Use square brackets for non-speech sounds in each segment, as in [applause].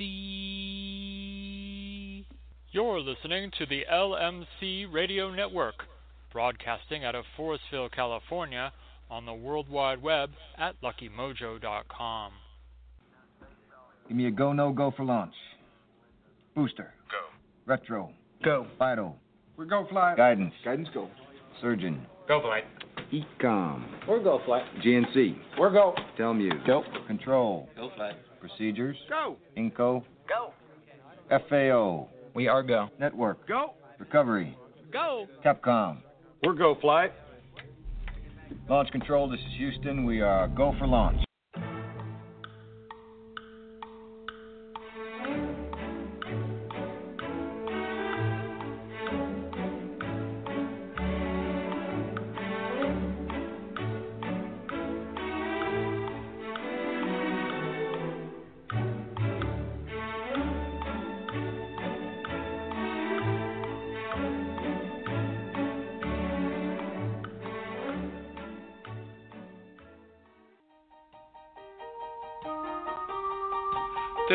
LMC. You're listening to the LMC Radio Network, broadcasting out of Forestville, California, on the World Wide Web at luckymojo.com. Give me a go, no go for launch. Booster. Go. Retro. Go. FIDO. We go fly. Guidance. Guidance go. Surgeon. Go flight. EECOM. We're go flight. GNC. We're go. Telmuse. Go. Control. Go flight. Procedures. Go. Inco. Go. FAO. We are go. Network. Go. Recovery. Go. Capcom. We're go flight. Launch control, this is Houston. We are go for launch.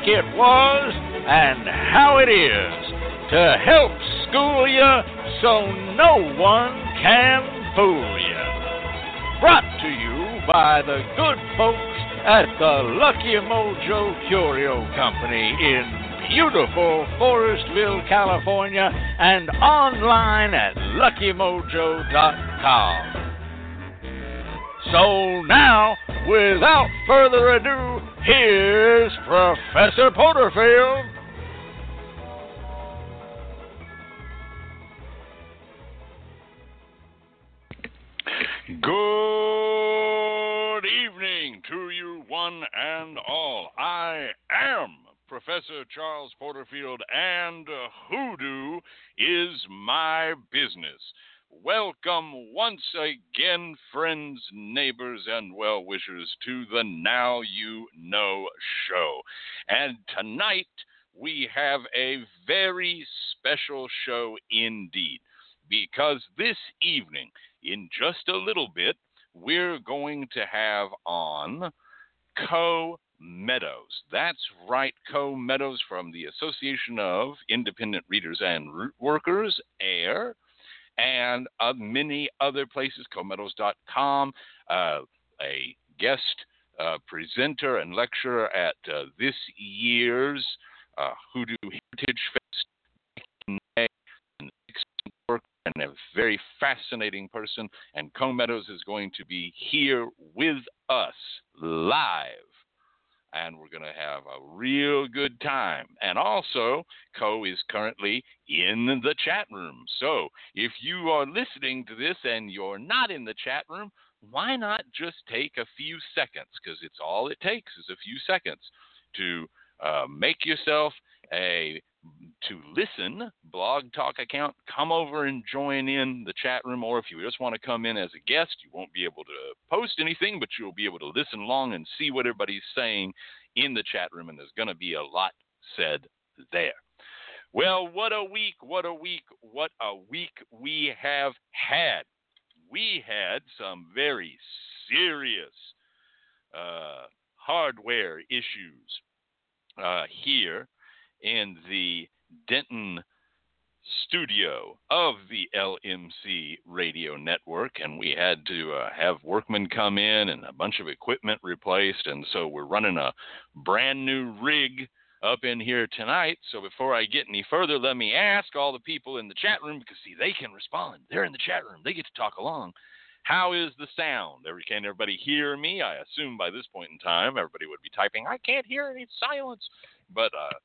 Like it was and how it is, to help school you so no one can fool you. Brought to you by the good folks at the Lucky Mojo Curio Company in beautiful Forestville, California, and online at luckymojo.com. So now, without further ado, here's Professor Porterfield. Good evening to you, one and all. I am Professor Charles Porterfield, and uh, hoodoo is my business. Welcome once again, friends, neighbors, and well wishers, to the Now You Know show. And tonight we have a very special show indeed, because this evening, in just a little bit, we're going to have on Co Meadows. That's right, Co Meadows from the Association of Independent Readers and Root Workers, AIRR, and uh, many other places, comeadows.com, uh, a guest uh, presenter and lecturer at uh, this year's uh, Hoodoo Heritage Fest and a very fascinating person. And Co Meadows is going to be here with us live. And we're going to have a real good time. And also, Co is currently in the chat room. So if you are listening to this and you're not in the chat room, why not just take a few seconds? Because it's all it takes is a few seconds to uh, make yourself a to listen blog talk account come over and join in the chat room or if you just want to come in as a guest you won't be able to post anything but you'll be able to listen along and see what everybody's saying in the chat room and there's going to be a lot said there. Well what a week what a week what a week we have had. We had some very serious uh, hardware issues uh, here in the Denton studio of the LMC radio network, and we had to uh, have workmen come in and a bunch of equipment replaced, and so we're running a brand new rig up in here tonight. So before I get any further, let me ask all the people in the chat room because see they can respond. They're in the chat room. They get to talk along. How is the sound? Can everybody hear me? I assume by this point in time everybody would be typing, I can't hear any silence. But uh,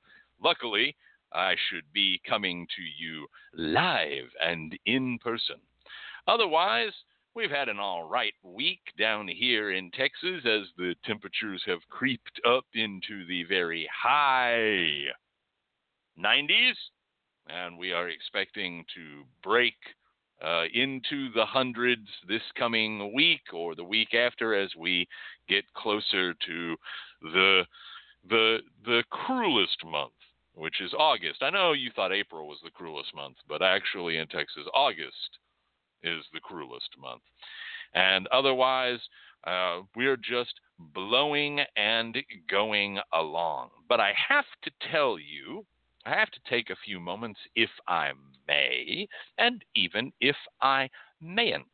luckily, I should be coming to you live and in person. Otherwise, we've had an all right week down here in Texas as the temperatures have creeped up into the very high 90s, and we are expecting to break uh, into the hundreds this coming week or the week after as we get closer to the the the cruelest month which is August. I know you thought April was the cruelest month, but actually in Texas, August is the cruelest month. And otherwise, uh, we're just blowing and going along. But I have to tell you, I have to take a few moments, if I may, and even if I mayn't,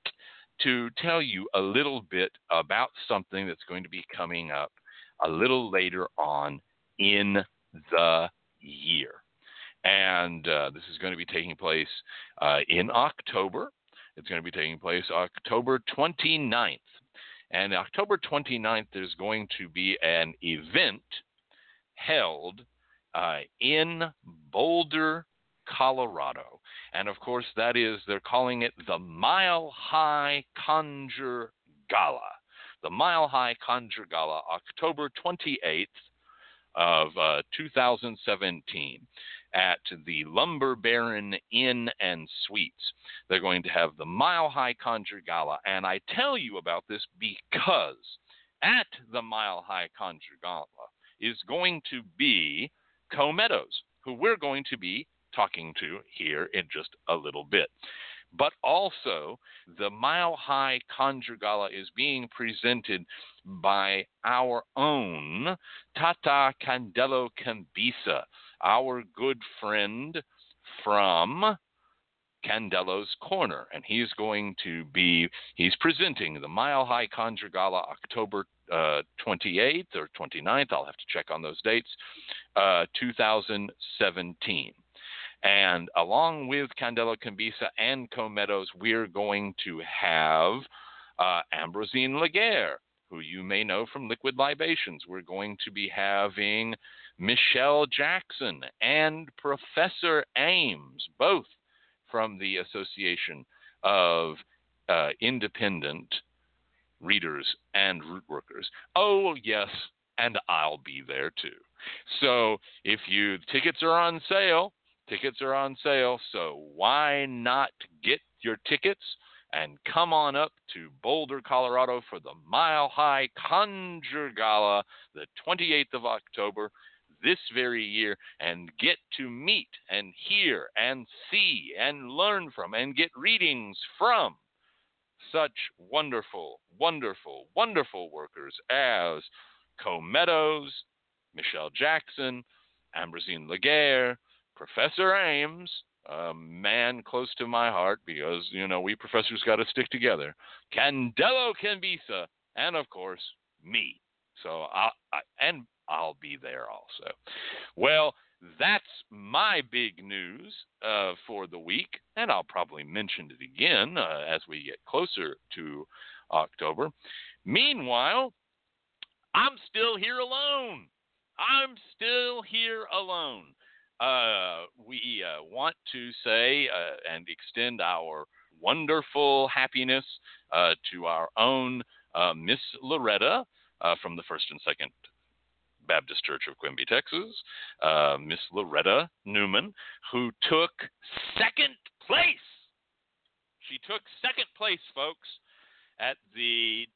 to tell you a little bit about something that's going to be coming up a little later on in the year. And uh, this is going to be taking place uh, in October. It's going to be taking place October 29th. And October 29th, there's going to be an event held uh, in Boulder, Colorado. And of course, that is, they're calling it the Mile High Conjure Gala. The Mile High Conjure Gala, October 28th of uh, 2017 at the Lumber Baron Inn and Suites. They're going to have the Mile High Conjure Gala. And I tell you about this because at the Mile High Conjure Gala is going to be Co Meadows, who we're going to be talking to here in just a little bit. But also, the Mile High Conjure Gala is being presented by our own Tata Candelo Cambisa, our good friend from Candelo's Corner. And he's going to be, he's presenting the Mile High Conjure Gala October uh, 28th or 29th. I'll have to check on those dates, uh, 2017. And along with Candelo Cambisa and Co Meadows, we're going to have uh, Ambrosine Laguerre, who you may know from Liquid Libations. We're going to be having Michelle Jackson and Professor Ames, both from the Association of uh, Independent Readers and Root Workers. Oh, yes, and I'll be there too. So if you tickets are on sale, tickets are on sale, so why not get your tickets? and come on up to Boulder, Colorado for the Mile High Conjure Gala the 28th of October this very year and get to meet and hear and see and learn from and get readings from such wonderful, wonderful, wonderful workers as Co Meadows, Michelle Jackson, Ambrosine Laguerre, Professor Ames, a man close to my heart because you know we professors got to stick together. Candelo Cambisa, and of course me. So I, I and I'll be there also. Well, that's my big news uh, for the week, and I'll probably mention it again uh, as we get closer to October. Meanwhile, I'm still here alone. I'm still here alone. Uh, we uh, want to say uh, and extend our wonderful happiness uh, to our own uh, Miss Loretta from the First and Second Baptist Church of Quimby, Texas, Miss Loretta Newman, who took second place. She took second place, folks, at the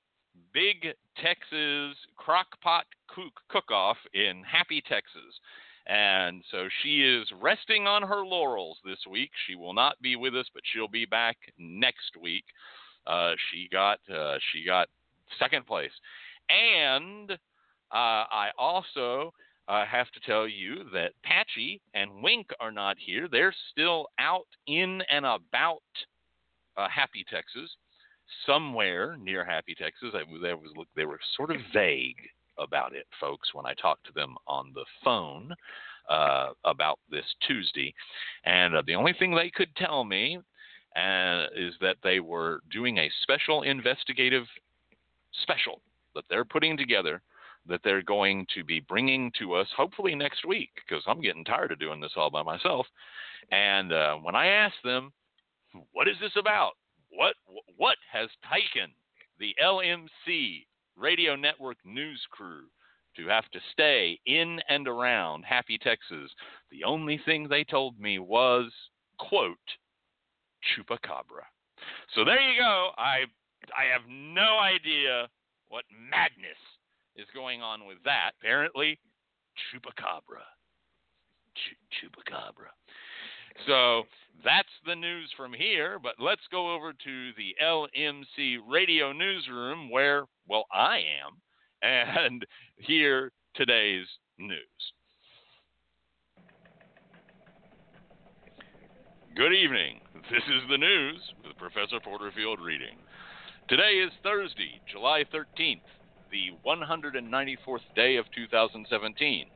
Big Texas Crockpot Cook Off in Happy, Texas. And so she is resting on her laurels this week. She will not be with us, but she'll be back next week. Uh, she got uh, she got second place. And uh, I also uh, have to tell you that Patchy and Wink are not here. They're still out in and about uh, Happy, Texas, somewhere near Happy, Texas. I, they, was, they were sort of vague about it, folks, when I talked to them on the phone uh, about this Tuesday. And uh, the only thing they could tell me uh, is that they were doing a special investigative special that they're putting together that they're going to be bringing to us hopefully next week because I'm getting tired of doing this all by myself. And uh, when I asked them, what is this about? What what has taken the LMC radio network news crew to have to stay in and around Happy, Texas? The only thing they told me was, quote, chupacabra. So there you go. I I have no idea what madness is going on with that. Apparently, chupacabra. Ch- chupacabra. So that's the news from here, but let's go over to the LMC radio newsroom where, well, I am, [laughs] and hear today's news. Good evening. This is the news with Professor Porterfield reading. Today is Thursday, July 13th, the 194th day of 2017.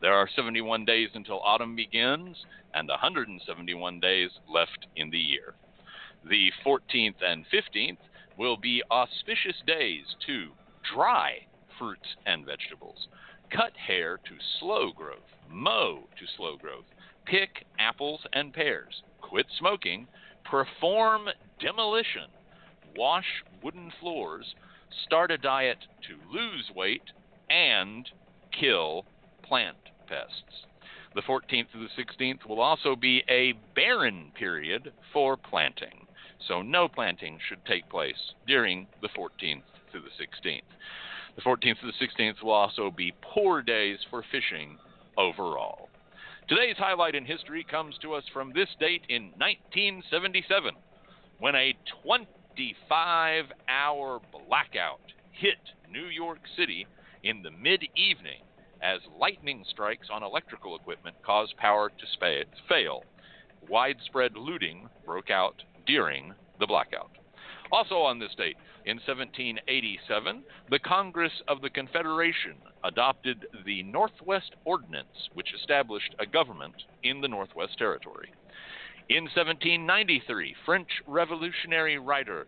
There are 71 days until autumn begins and 171 days left in the year. The 14th and 15th will be auspicious days to dry fruits and vegetables, cut hair to slow growth, mow to slow growth, pick apples and pears, quit smoking, perform demolition, wash wooden floors, start a diet to lose weight, and kill plant pests. The 14th to the 16th will also be a barren period for planting, so no planting should take place during the 14th to the 16th. The 14th to the 16th will also be poor days for fishing overall. Today's highlight in history comes to us from this date in 1977, when a 25 hour blackout hit New York City in the mid evening as lightning strikes on electrical equipment caused power to fail. Widespread looting broke out during the blackout. Also on this date, in 1787, the Congress of the Confederation adopted the Northwest Ordinance, which established a government in the Northwest Territory. In 1793, French revolutionary writer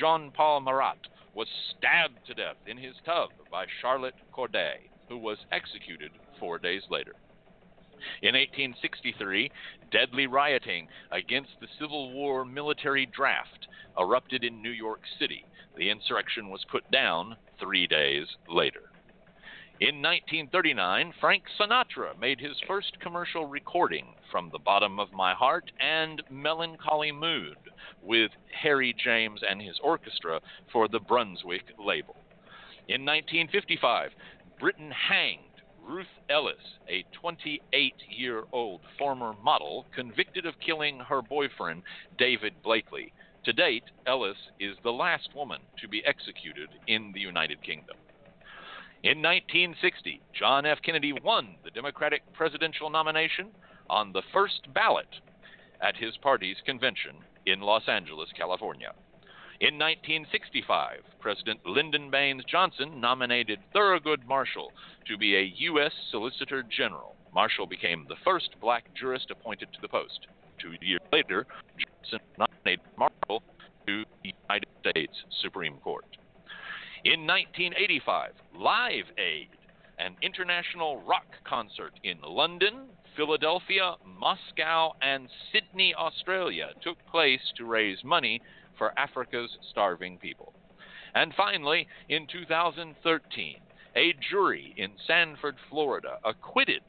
Jean Paul Marat was stabbed to death in his tub by Charlotte Corday, who was executed four days later. In 1863, deadly rioting against the Civil War military draft erupted in New York City. The insurrection was put down three days later. In 1939, Frank Sinatra made his first commercial recording from the bottom of my heart and melancholy mood with Harry James and his orchestra for the Brunswick label. In 1955, Britain hanged Ruth Ellis, a 28 year old former model convicted of killing her boyfriend, David Blakely. To date, Ellis is the last woman to be executed in the United Kingdom. In 1960, John F. Kennedy won the Democratic presidential nomination on the first ballot at his party's convention in Los Angeles, California. In 1965, President Lyndon Baines Johnson nominated Thurgood Marshall to be a U.S. Solicitor General. Marshall became the first black jurist appointed to the post. Two years later, Johnson nominated Marshall to the United States Supreme Court. In 1985, Live Aid, an international rock concert in London, Philadelphia, Moscow, and Sydney, Australia, took place to raise money for Africa's starving people. And finally, in 2013, a jury in Sanford, Florida, acquitted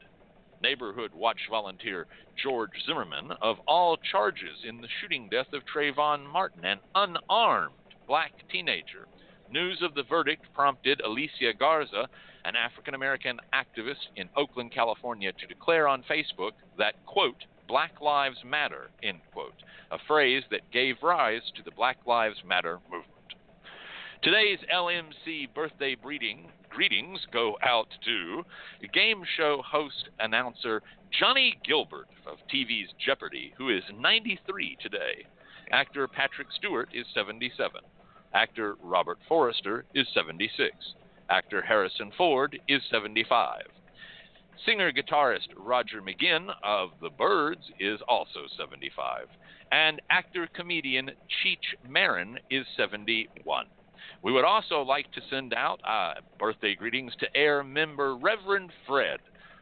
neighborhood watch volunteer George Zimmerman of all charges in the shooting death of Trayvon Martin, an unarmed black teenager News of the verdict prompted Alicia Garza, an African American activist in Oakland, California, to declare on Facebook that, quote, Black Lives Matter, end quote, a phrase that gave rise to the Black Lives Matter movement. Today's LMC birthday greeting, greetings go out to game show host announcer Johnny Gilbert of TV's Jeopardy, who is 93 today. Actor Patrick Stewart is 77. Actor Robert Forster is 76. Actor Harrison Ford is 75. Singer guitarist Roger McGuinn of The Byrds is also 75. And actor comedian Cheech Marin is 71. We would also like to send out uh, birthday greetings to AIRR member Reverend Fred,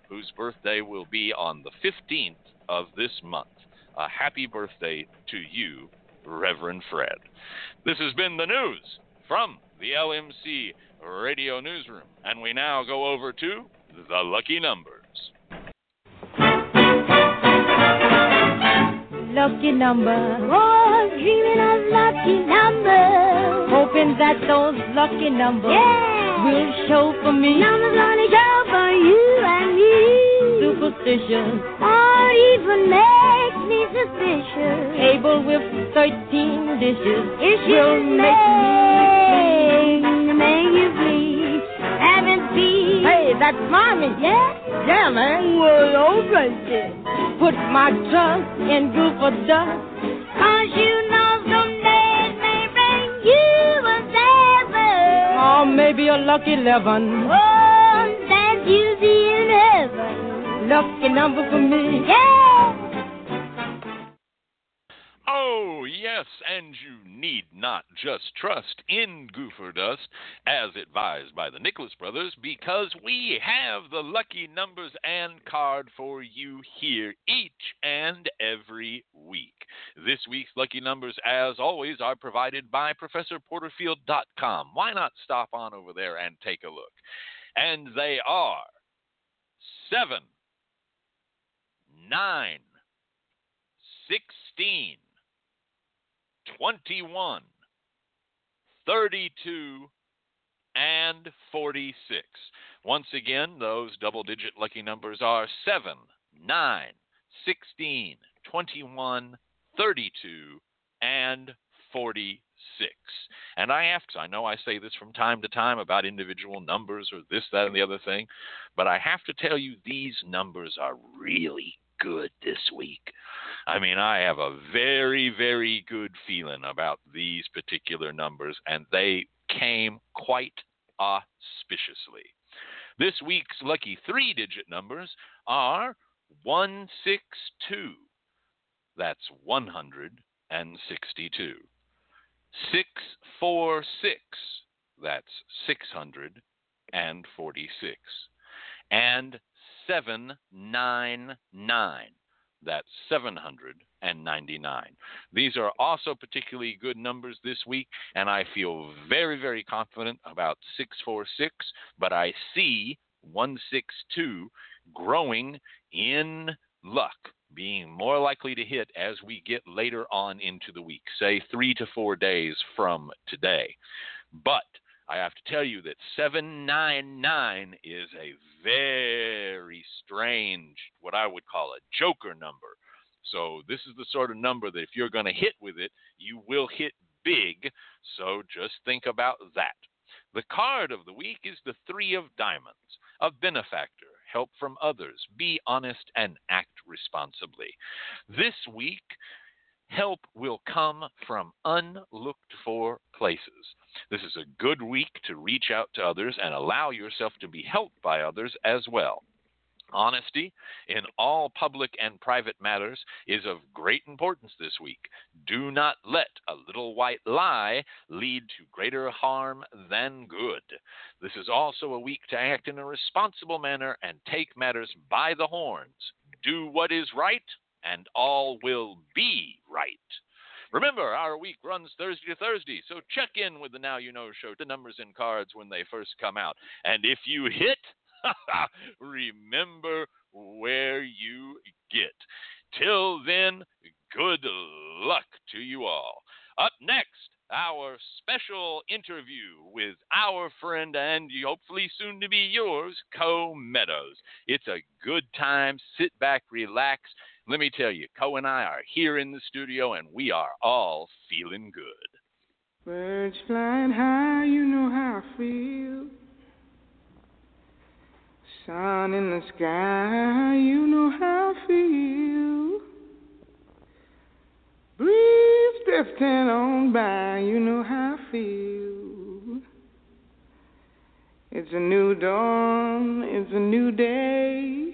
whose birthday will be on the 15th of this month. A happy birthday to you, Reverend Fred. This has been the news from the LMC Radio Newsroom, and we now go over to the lucky numbers. Lucky number. Oh, dreaming of lucky numbers. Hoping that those lucky numbers yeah. will show for me. Numbers only show for you and me. Superstition. Or even makes me suspicious. Able with 13 dishes. Issues will make me make you that's mommy. Yeah? Yeah, man. Well, alright then. Put my trust in Goofer Dust. Cause you know someday it may bring you a seven. Or maybe a lucky eleven. Oh, that you see in heaven. Lucky number for me. Yeah. Oh, yes, and you need not just trust in Goofer Dust, as advised by the Nicholas Brothers, because we have the lucky numbers and card for you here each and every week. This week's lucky numbers, as always, are provided by ProfessorPorterfield.com. Why not stop on over there and take a look? And they are 7, 9, 16, 21, 32, and 46. Once again, those double digit lucky numbers are 7, 9, 16, 21, 32, and 46. And I have to, I know I say this from time to time about individual numbers or this, that, and the other thing, but I have to tell you these numbers are really good this week. I mean, I have a very, very good feeling about these particular numbers, and they came quite auspiciously. This week's lucky three digit numbers are 162. That's 162. 646. That's 646. And 799. That's 799. These are also particularly good numbers this week, and I feel very, very confident about 646, but I see 162 growing in luck, being more likely to hit as we get later on into the week, say three to four days from today. But I have to tell you that 799 is a very strange, what I would call a joker number. So, this is the sort of number that if you're going to hit with it, you will hit big. So, just think about that. The card of the week is the Three of Diamonds, a benefactor, help from others, be honest, and act responsibly. This week, help will come from unlooked for places. This is a good week to reach out to others and allow yourself to be helped by others as well. Honesty in all public and private matters is of great importance this week. Do not let a little white lie lead to greater harm than good. This is also a week to act in a responsible manner and take matters by the horns. Do what is right, and all will be right. Remember, our week runs Thursday to Thursday, so check in with the Now You Know show, the numbers and cards when they first come out. And if you hit, [laughs] remember where you get. Till then, good luck to you all. Up next, our special interview with our friend and hopefully soon to be yours, Co Meadows. It's a good time. Sit back, relax let me tell you, Co and I are here in the studio and we are all feeling good. Birds flying high, you know how I feel. Sun in the sky, you know how I feel. Breeze drifting on by, you know how I feel. It's a new dawn, it's a new day.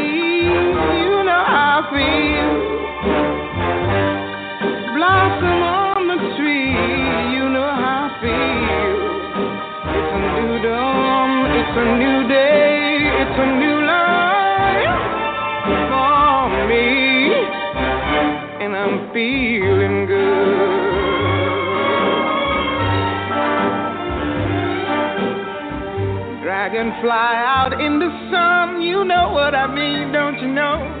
Dragonfly out in the sun, you know what I mean, don't you know?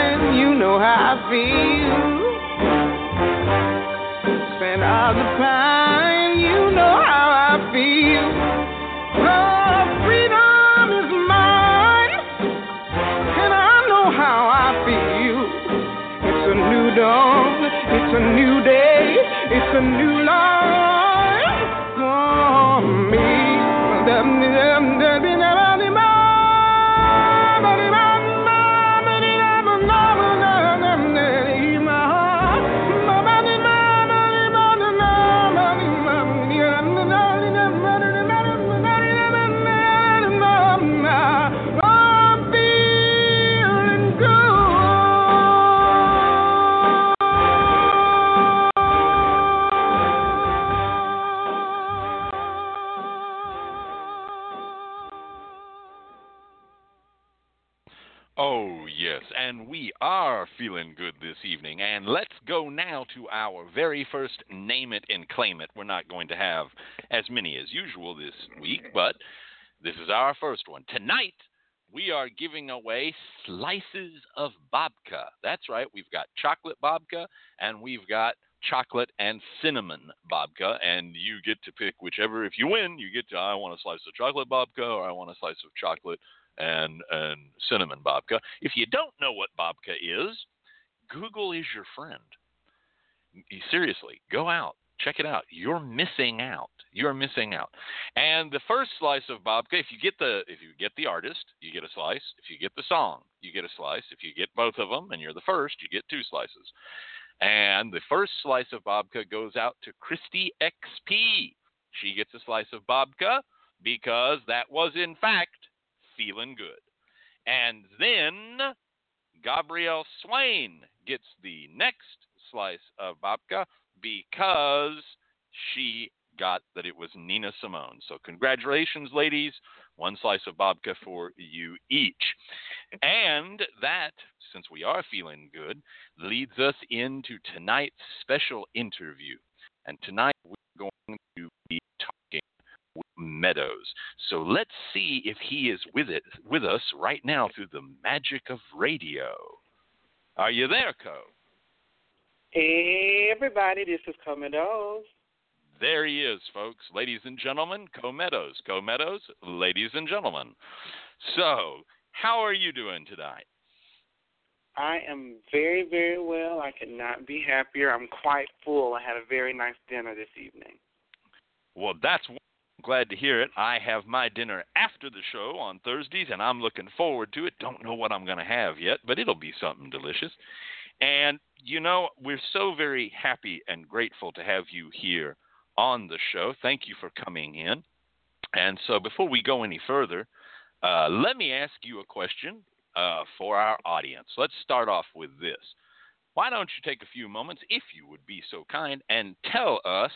know how I feel. Scent of the pine, you know how I feel. Oh, freedom is mine, and I know how I feel. It's a new dawn, it's a new day, it's a new life evening. And let's go now to our very first Name It and Claim It. We're not going to have as many as usual this week, but this is our first one. Tonight, we are giving away slices of babka. That's right, we've got chocolate babka and we've got chocolate and cinnamon babka, and you get to pick whichever. If you win, you get to I want a slice of chocolate babka or I want a slice of chocolate and and cinnamon babka. If you don't know what babka is, Google is your friend. Seriously, go out, check it out. You're missing out. You're missing out. And the first slice of babka, if you get the if you get the artist, you get a slice. If you get the song, you get a slice. If you get both of them and you're the first, you get two slices. And the first slice of babka goes out to Christy XP. She gets a slice of babka because that was in fact feeling good. And then Gabrielle Swain gets the next slice of babka because she got that it was Nina Simone. So congratulations, ladies. One slice of babka for you each. And that, since we are feeling good, leads us into tonight's special interview. And tonight we're going to be talking with Meadows. So let's see if he is with it with us right now through the magic of radio. Are you there, Co? Hey, everybody, this is Co Meadows. There he is, folks. Ladies and gentlemen, Co Meadows. Co Meadows, ladies and gentlemen. So, how are you doing tonight? I am very, very well. I could not be happier. I'm quite full. I had a very nice dinner this evening. Well, that's glad to hear it. I have my dinner after the show on Thursdays, and I'm looking forward to it. Don't know what I'm going to have yet, but it'll be something delicious. And you know, we're so very happy and grateful to have you here on the show. Thank you for coming in. And so, before we go any further, uh, let me ask you a question uh, for our audience. Let's start off with this. Why don't you take a few moments, if you would be so kind, and tell us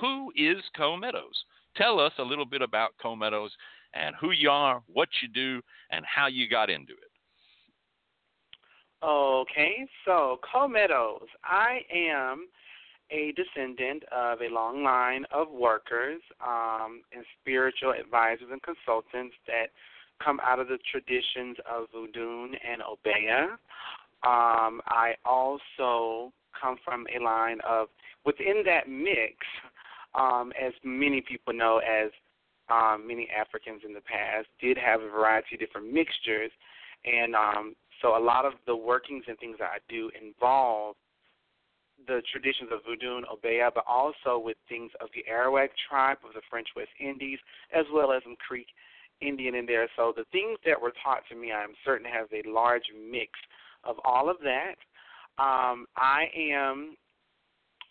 who is Co Meadows? Tell us a little bit about Co Meadows and who you are, what you do, and how you got into it. Okay, so Co Meadows. I am a descendant of a long line of workers um, and spiritual advisors and consultants that come out of the traditions of Voodoo and Obeah. Um, I also come from a line of, within that mix, um, as many people know, as um, many Africans in the past did have a variety of different mixtures, and um, so a lot of the workings and things that I do involve the traditions of Voodoo and Obeah, but also with things of the Arawak tribe of the French West Indies, as well as some Creek Indian in there. So the things that were taught to me, I'm certain has a large mix of all of that. Um, I am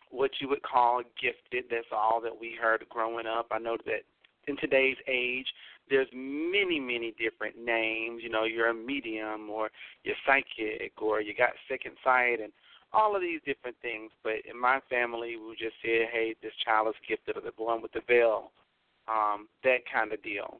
what you would call gifted. That's all that we heard growing up. I know that in today's age, there's many, many different names. You know, you're a medium or you're psychic or you got second sight and all of these different things. But in my family, we just say, hey, this child is gifted or the one with the veil, um, that kind of deal.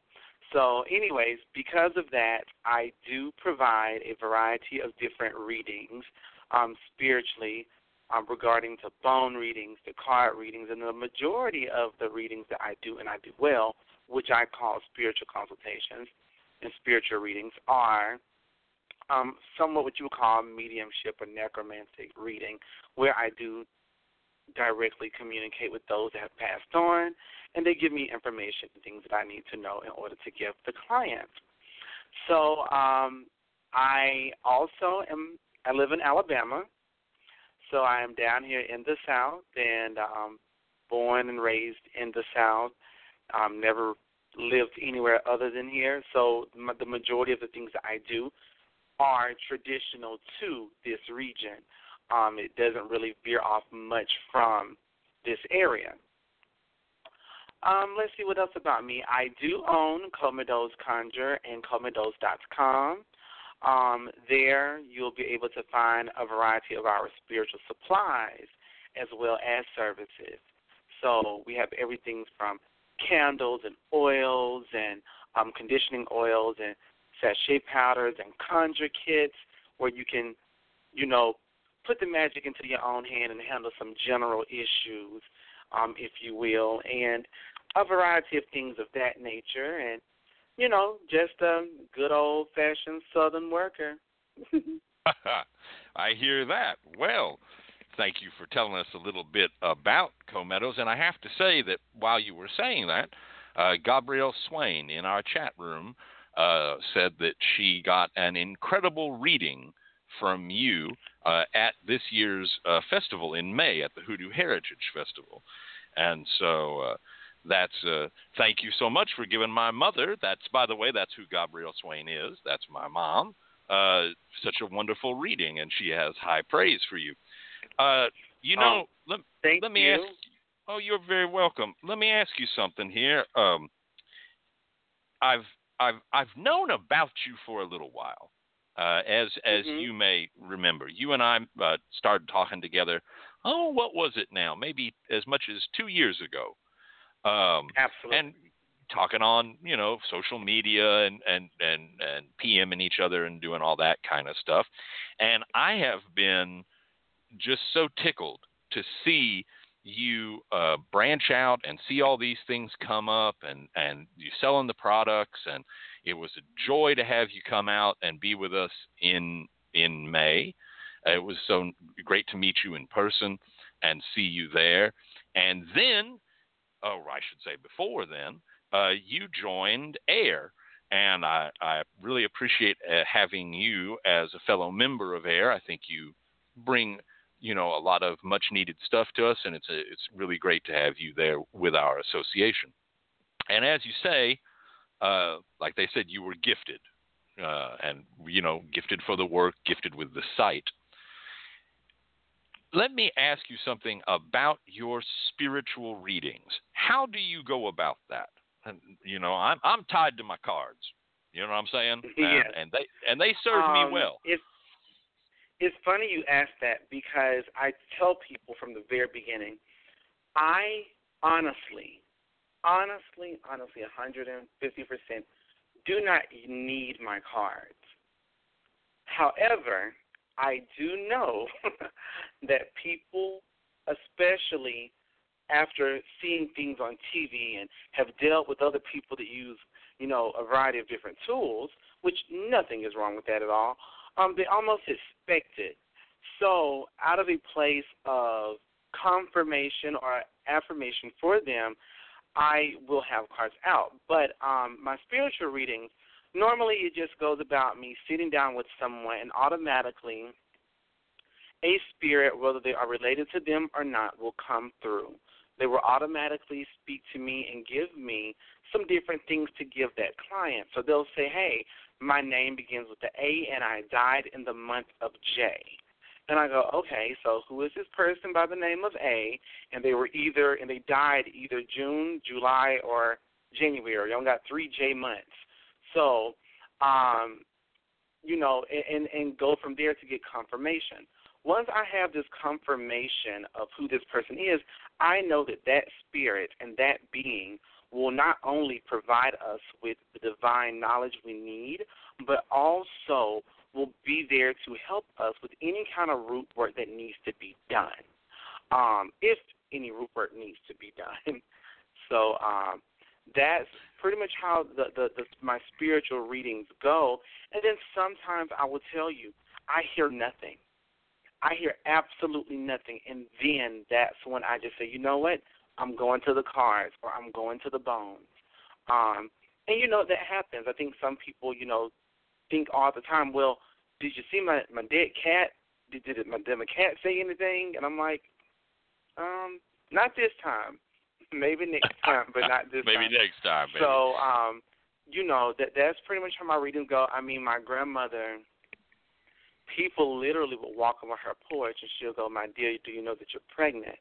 So, anyways, because of that, I do provide a variety of different readings um, spiritually um, regarding to bone readings, to card readings, and the majority of the readings that I do and I do well, which I call spiritual consultations and spiritual readings, are um, somewhat what you would call mediumship or necromantic reading, where I do directly communicate with those that have passed on, and they give me information and things that I need to know in order to give the client. So um, I also am. I live in Alabama, so I am down here in the South and um, born and raised in the South. Um, never lived anywhere other than here. So the majority of the things that I do are traditional to this region. Um, it doesn't really veer off much from this area. Um, let's see what else about me. I do own Co Conjure and Comeadows.com. Um, there, you'll be able to find a variety of our spiritual supplies as well as services. So we have everything from candles and oils and um, conditioning oils and sachet powders and conjure kits where you can, you know, put the magic into your own hand and handle some general issues, um, if you will, and a variety of things of that nature. And, you know, just a good old fashioned Southern worker. [laughs] [laughs] I hear that. Well, thank you for telling us a little bit about Co Meadows. And I have to say that while you were saying that, uh, Gabrielle Swain in our chat room uh, said that she got an incredible reading from you uh, at this year's uh, festival in May at the Hoodoo Heritage Festival. And so uh, that's uh, thank you so much for giving my mother. That's by the way, that's who Gabrielle Swain is. That's my mom. Uh, such a wonderful reading, and she has high praise for you. Uh, you know, um, let, let me you. ask. Oh, you're very welcome. Let me ask you something here. Um, I've I've I've known about you for a little while. Uh, as as Mhm. you may remember, you and I uh, started talking together. Oh, what was it now? Maybe as much as two years ago. Um, Absolutely. and talking on you know social media and and and and PMing each other and doing all that kind of stuff. And I have been just so tickled to see you uh, branch out and see all these things come up and and you selling the products and it was a joy to have you come out and be with us in in May. It was so great to meet you in person and see you there. And then, oh, I should say before then, uh, you joined AIRR. And I, I really appreciate uh, having you as a fellow member of AIRR. I think you bring, you know, a lot of much needed stuff to us, and it's a, it's really great to have you there with our association. And as you say, uh, like they said, you were gifted, uh, and you know, gifted for the work, gifted with the sight. Let me ask you something about your spiritual readings. How do you go about that? And, you know, I'm I'm tied to my cards. You know what I'm saying? [laughs] Yes. And, and they and they serve Um, me well. It's it's funny you ask that because I tell people from the very beginning, I honestly, honestly, honestly, 150 percent do not need my cards. However, I do know [laughs] that people, especially after seeing things on TV and have dealt with other people that use, you know, a variety of different tools, which nothing is wrong with that at all, um, they almost expect it. So, out of a place of confirmation or affirmation for them, I will have cards out. But um, my spiritual readings, normally it just goes about me sitting down with someone and automatically a spirit, whether they are related to them or not, will come through. They will automatically speak to me and give me some different things to give that client. So they'll say, hey, my name begins with the A and I died in the month of J. And I go, okay, so who is this person by the name of A? And they were either, and they died either June, July, or January. You only got three J months. So, um, you know, and, and go from there to get confirmation. Once I have this confirmation of who this person is, I know that that spirit and that being will not only provide us with the divine knowledge we need, but also will be there to help us with any kind of root work that needs to be done, um, if any root work needs to be done. [laughs] So um, that's pretty much how the, the, the my spiritual readings go. And then sometimes I will tell you, I hear nothing. I hear absolutely nothing, and then that's when I just say, you know what? I'm going to the cards or I'm going to the bones. Um, and you know that happens. I think some people, you know, think all the time, well, did you see my my dead cat? Did did, it, my, did my cat say anything? And I'm like, um, not this time. Maybe next [laughs] time, but not this time. Maybe time. next time. Maybe. So, um, you know, that that's pretty much how my readings go. I mean, my grandmother, people literally would walk on her porch and she'll go, "My dear, do you know that you're pregnant?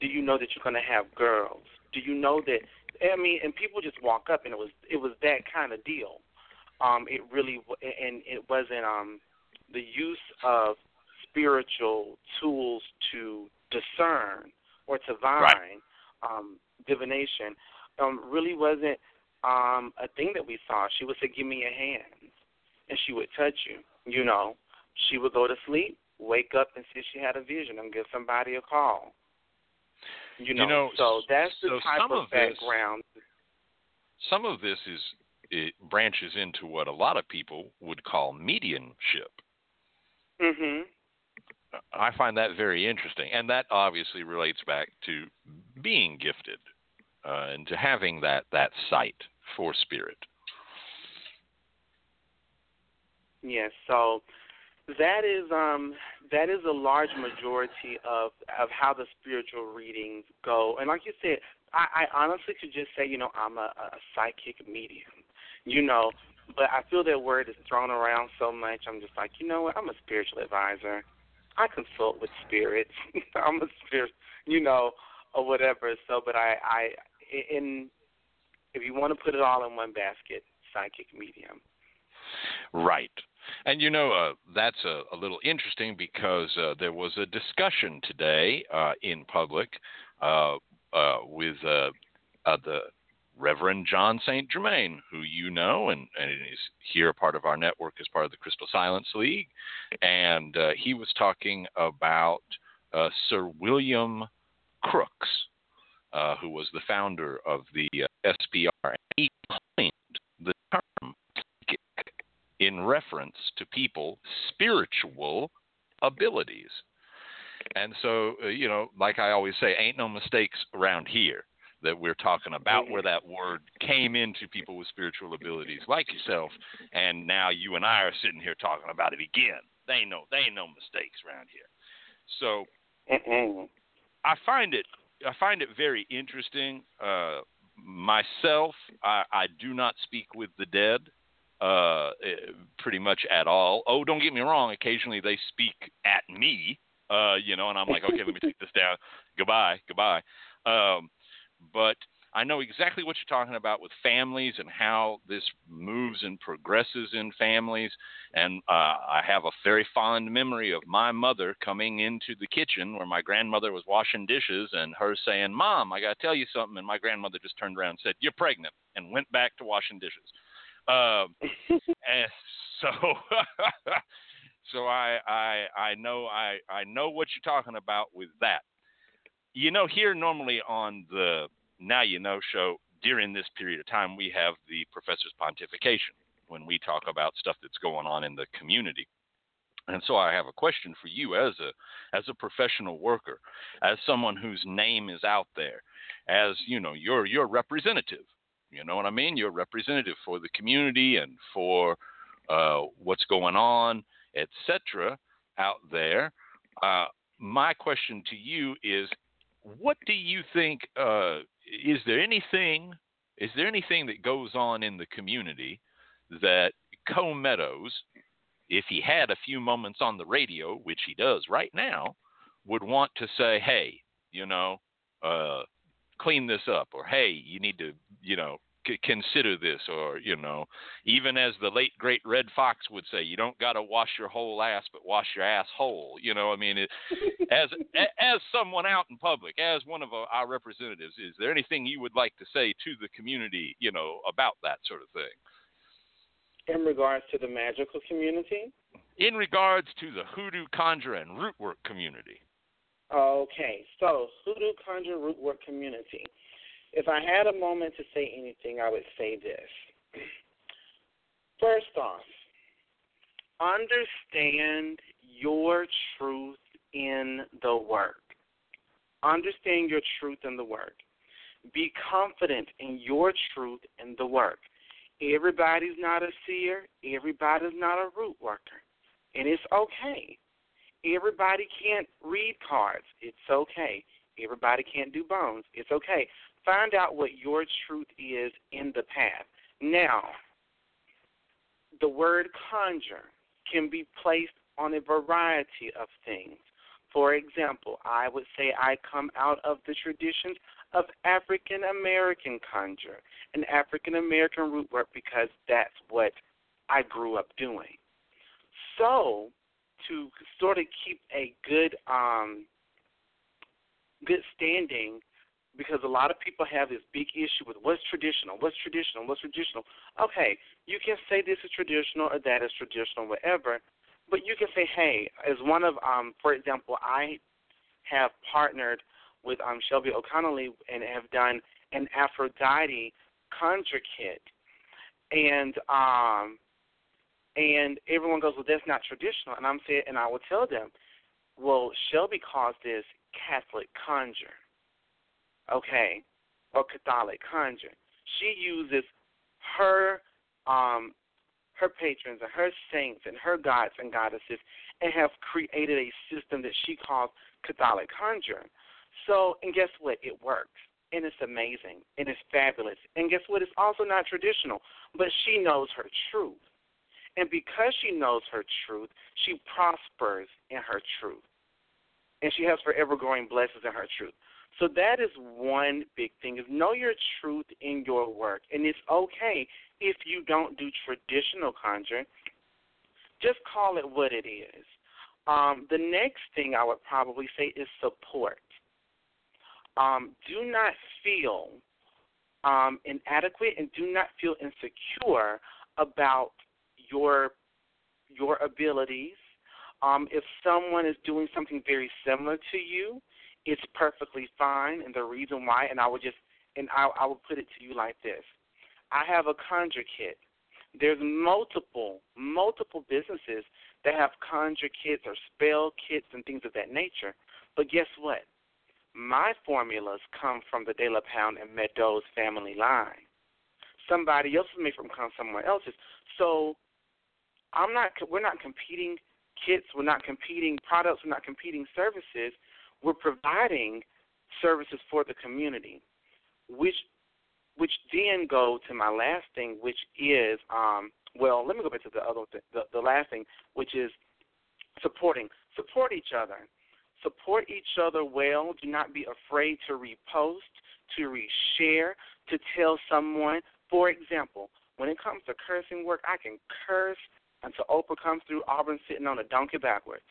Do you know that you're going to have girls? Do you know that?" I mean, and people just walk up, and it was it was that kind of deal. Um, it really and it wasn't um the use of spiritual tools to discern or to vine um, divination um, really wasn't um, a thing that we saw. She would say, "Give me your hands," and she would touch you. You know, she would go to sleep, wake up, and say she had a vision, and give somebody a call. You know, know, so that's the so type of, of this- background. Some of this is it branches into what a lot of people would call mediumship. Mhm. I find that very interesting, and that obviously relates back to being gifted uh, and to having that that sight for spirit. Yes, so that is um that is a large majority of of how the spiritual readings go. And like you said, I, I honestly could just say, you know, I'm a, a psychic medium. You know, but I feel that word is thrown around so much. I'm just like, you know what? I'm a spiritual advisor. I consult with spirits. [laughs] I'm a spirit, you know, or whatever. So, but I, I, in if you want to put it all in one basket, psychic medium. Right. And you know, uh, that's a, a little interesting because uh, there was a discussion today uh, in public uh, uh, with uh, the Reverend John St. Germain, who you know and, and is here part of our network as part of the Crystal Silence League. And uh, he was talking about uh, Sir William Crookes, uh, who was the founder of the SPR. And he coined the term in reference to people spiritual abilities. And so, uh, you know, like I always say, ain't no mistakes around here that we're talking about where that word came into people with spiritual abilities like yourself, and now you and I are sitting here talking about it again. They ain't no, they ain't no mistakes around here. So, I find it, I find it very interesting. Uh, myself, I, I do not speak with the dead uh, pretty much at all. Oh, don't get me wrong. Occasionally they speak at me Uh, you know, and I'm like, okay, let me take this down. Goodbye, goodbye. Um, but I know exactly what you're talking about with families and how this moves and progresses in families. And uh, I have a very fond memory of my mother coming into the kitchen where my grandmother was washing dishes and her saying, Mom, I got to tell you something. And my grandmother just turned around and said, You're pregnant, and went back to washing dishes. Um, [laughs] and so. [laughs] so I, I I know I, I know what you're talking about with that. You know, here normally on the now You Know show, during this period of time, we have the professor's pontification when we talk about stuff that's going on in the community. And so I have a question for you as a as a professional worker, as someone whose name is out there, as you know, you're representative. You know what I mean? You're representative for the community and for uh, what's going on, etc. out there. Uh, my question to you is, what do you think uh, is there anything is there anything that goes on in the community that Co Meadows, if he had a few moments on the radio, which he does right now, would want to say, hey, you know, uh, clean this up, or hey, you need to, you know, c- consider this, or you know, even as the late great Redd Foxx would say, you don't got to wash your whole ass, but wash your ass whole. You know, I mean, it, as [laughs] as someone out in public, as one of our representatives, is there anything you would like to say to the community, you know, about that sort of thing? In regards to the magical community? In regards to the hoodoo, conjure, and root work community. Okay, so hoodoo, conjure, root work community. If I had a moment to say anything, I would say this. First off, understand your truth in the work. Understand your truth in the work. Be confident in your truth in the work. Everybody's not a seer, everybody's not a root worker. And it's okay. Everybody can't read cards. It's okay. Everybody can't do bones. It's okay. Find out what your truth is in the path. Now, the word conjure can be placed on a variety of things. For example, I would say I come out of the traditions of African American conjure and African American root work because that's what I grew up doing. So, to sort of keep a good um, good standing because a lot of people have this big issue with what's traditional, what's traditional, what's traditional. Okay, you can say this is traditional or that is traditional, whatever, but you can say, hey, as one of, um, for example, I have partnered with um, Shelby O'Connelly and have done an Aphrodite conjure kit, and um, and everyone goes, well, that's not traditional, and I'm saying, and I will tell them, well, Shelby calls this Catholic conjure okay, or Catholic conjure. She uses her um her patrons and her saints and her gods and goddesses and have created a system that she calls Catholic conjure. So and guess what? It works. And it's amazing and it's fabulous. And guess what? It's also not traditional, but she knows her truth. And because she knows her truth, she prospers in her truth. And she has forever growing blessings in her truth. So that is one big thing is know your truth in your work. And it's okay if you don't do traditional conjuring. Just call it what it is. Um, the next thing I would probably say is support. Um, do not feel um, inadequate and do not feel insecure about your your abilities. Um, if someone is doing something very similar to you, it's perfectly fine. And the reason why, and I would just, and I, I would put it to you like this: I have a conjure kit. There's multiple, multiple businesses that have conjure kits or spell kits and things of that nature. But guess what? My formulas come from the De La Pound and Meadows family line. Somebody else's may from come somewhere else's. So I'm not. We're not competing kits. We're not competing products. We're not competing services we're providing services for the community, which which then go to my last thing, which is um, well, let me go back to the other th- the, the last thing, which is supporting support each other. Support each other well. Do not be afraid to repost, to reshare, to tell someone. For example, when it comes to cursing work, I can curse until Oprah comes through Auburn sitting on a donkey backwards.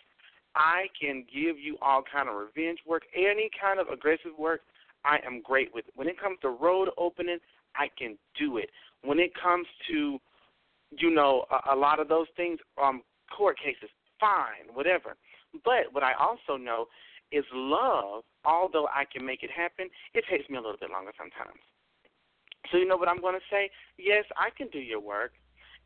I can give you all kind of revenge work, any kind of aggressive work. I am great with. When it comes to road opening, I can do it. When it comes to, you know, a, a lot of those things, um, court cases, fine, whatever. But what I also know is love, although I can make it happen, it takes me a little bit longer sometimes. So you know what I'm going to say? Yes, I can do your work.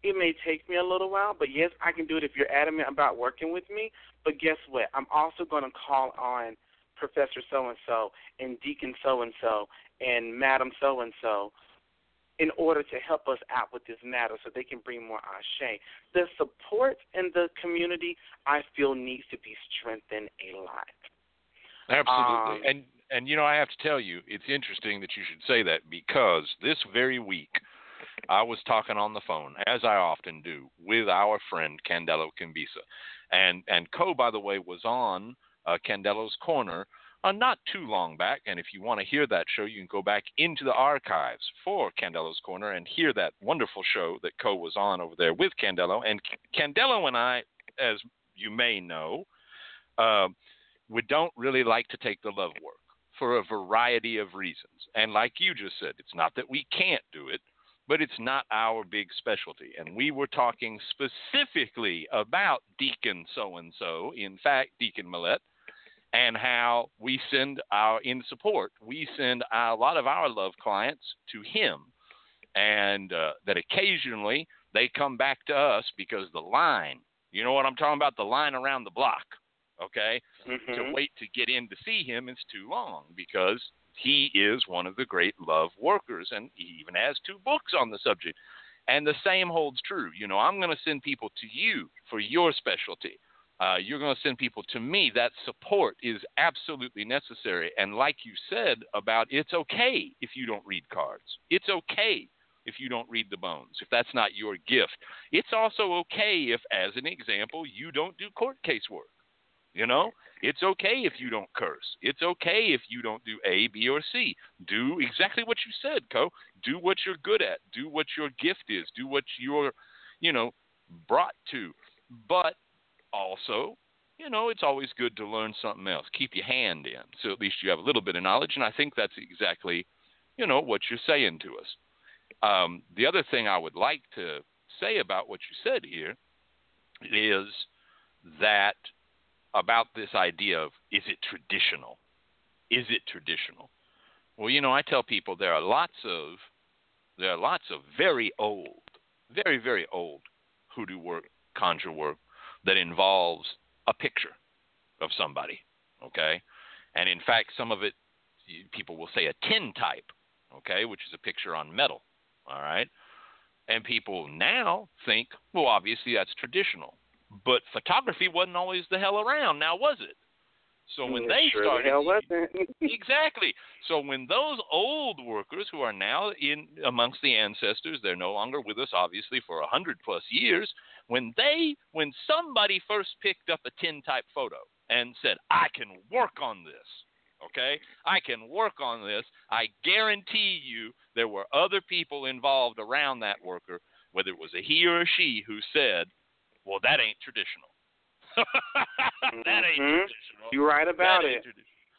It may take me a little while, but yes, I can do it if you're adamant about working with me. But guess what? I'm also going to call on Professor so and so and Deacon so and so and Madam so and so in order to help us out with this matter so they can bring more ashe. The support in the community, I feel, needs to be strengthened a lot. Absolutely. Um, and and you know, I have to tell you, it's interesting that you should say that because this very week I was talking on the phone, as I often do, with our friend Candelo Kimbisa. And and Co by the way was on uh, Candelo's Corner uh, not too long back. And if you want to hear that show, you can go back into the archives for Candelo's Corner and hear that wonderful show that Co was on over there with Candelo. And Candelo and I, as you may know, uh, we don't really like to take the love work for a variety of reasons. And like you just said, it's not that we can't do it, but it's not our big specialty. And we were talking specifically about Deacon so and so, in fact, Deacon Millett, and how we send our, in support, we send a lot of our love clients to him. And uh, that occasionally they come back to us because the line, you know what I'm talking about? The line around the block, okay? Mhm. to wait to get in to see him is too long because he is one of the great love workers and he even has two books on the subject. And the same holds true. You know, I'm going to send people to you for your specialty. Uh, you're going to send people to me. That support is absolutely necessary. And like you said about it's okay if you don't read cards. It's okay if you don't read the bones, if that's not your gift. It's also okay if, as an example, you don't do court case work. You know, it's okay if you don't curse. It's okay if you don't do A, B, or C. Do exactly what you said, Co. Do what you're good at. Do what your gift is. Do what you're, you know, brought to. But also, you know, it's always good to learn something else. Keep your hand in, so at least you have a little bit of knowledge. And I think that's exactly, you know, what you're saying to us. Um, the other thing I would like to say about what you said here is that about this idea of is it traditional? Is it traditional? Well, you know, I tell people there are lots of there are lots of very old, very very old hoodoo work, conjure work that involves a picture of somebody, okay? And in fact, some of it people will say a tin type, okay, which is a picture on metal, all right? And people now think, well, obviously that's traditional. But photography wasn't always the hell around, now was it? So mm, when It they sure started, the hell wasn't. [laughs] exactly. So when those old workers who are now in amongst the ancestors, they're no longer with us, obviously, for a hundred plus years. When they, when somebody first picked up a tin type photo and said, "I can work on this," okay, I can work on this. I guarantee you, there were other people involved around that worker, whether it was a he or a she, who said, "Well, that ain't traditional." [laughs] that ain't Mhm. traditional. You're right about That it.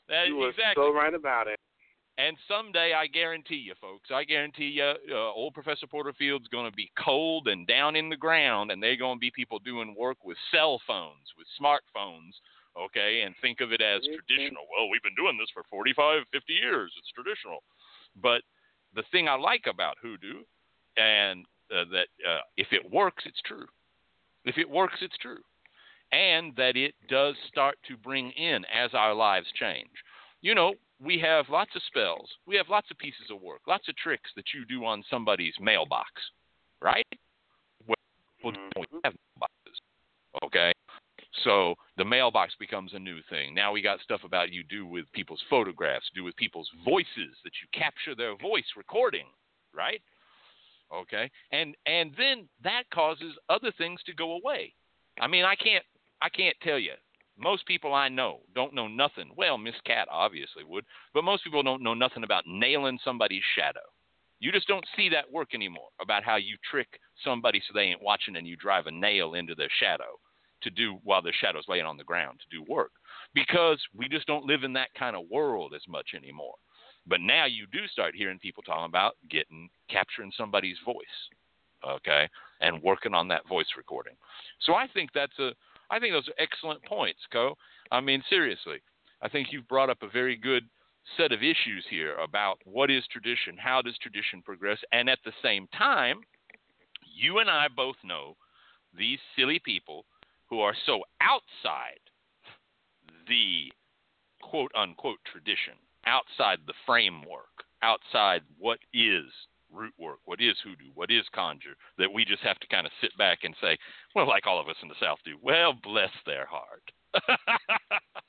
That, You were exactly. so right about it. And someday, I guarantee you, folks, I guarantee you, uh, old Professor Porterfield's going to be cold and down in the ground, and they're going to be people doing work with cell phones, with smartphones, okay, and think of it as Mhm. traditional. Well, we've been doing this for 45, 50 years. It's traditional. But the thing I like about hoodoo, and uh, that uh, if it works, it's true. If it works, it's true. And that it does start to bring in as our lives change. You know, we have lots of spells, we have lots of pieces of work, lots of tricks that you do on somebody's mailbox, right? Well, we Mhm. have mailboxes, okay? So the mailbox becomes a new thing. Now we got stuff about you do with people's photographs, do with people's voices that you capture their voice recording, right? Okay, and and then that causes other things to go away. I mean, I can't I can't tell you Most people I know don't know nothing. Well, Miss Cat obviously would, but most people don't know nothing about nailing somebody's shadow. You just don't see that work anymore about how you trick somebody so they ain't watching and you drive a nail into their shadow to do while their shadow's laying on the ground to do work because we just don't live in that kind of world as much anymore. But now you do start hearing people talking about getting capturing somebody's voice, okay, and working on that voice recording. So I think that's a I think those are excellent points, Co. I mean seriously, I think you've brought up a very good set of issues here about what is tradition, how does tradition progress, and at the same time, you and I both know these silly people who are so outside the quote unquote tradition, outside the framework, outside what is root work, what is hoodoo, what is conjure, that we just have to kind of sit back and say, well, like all of us in the South do, well, bless their heart. [laughs]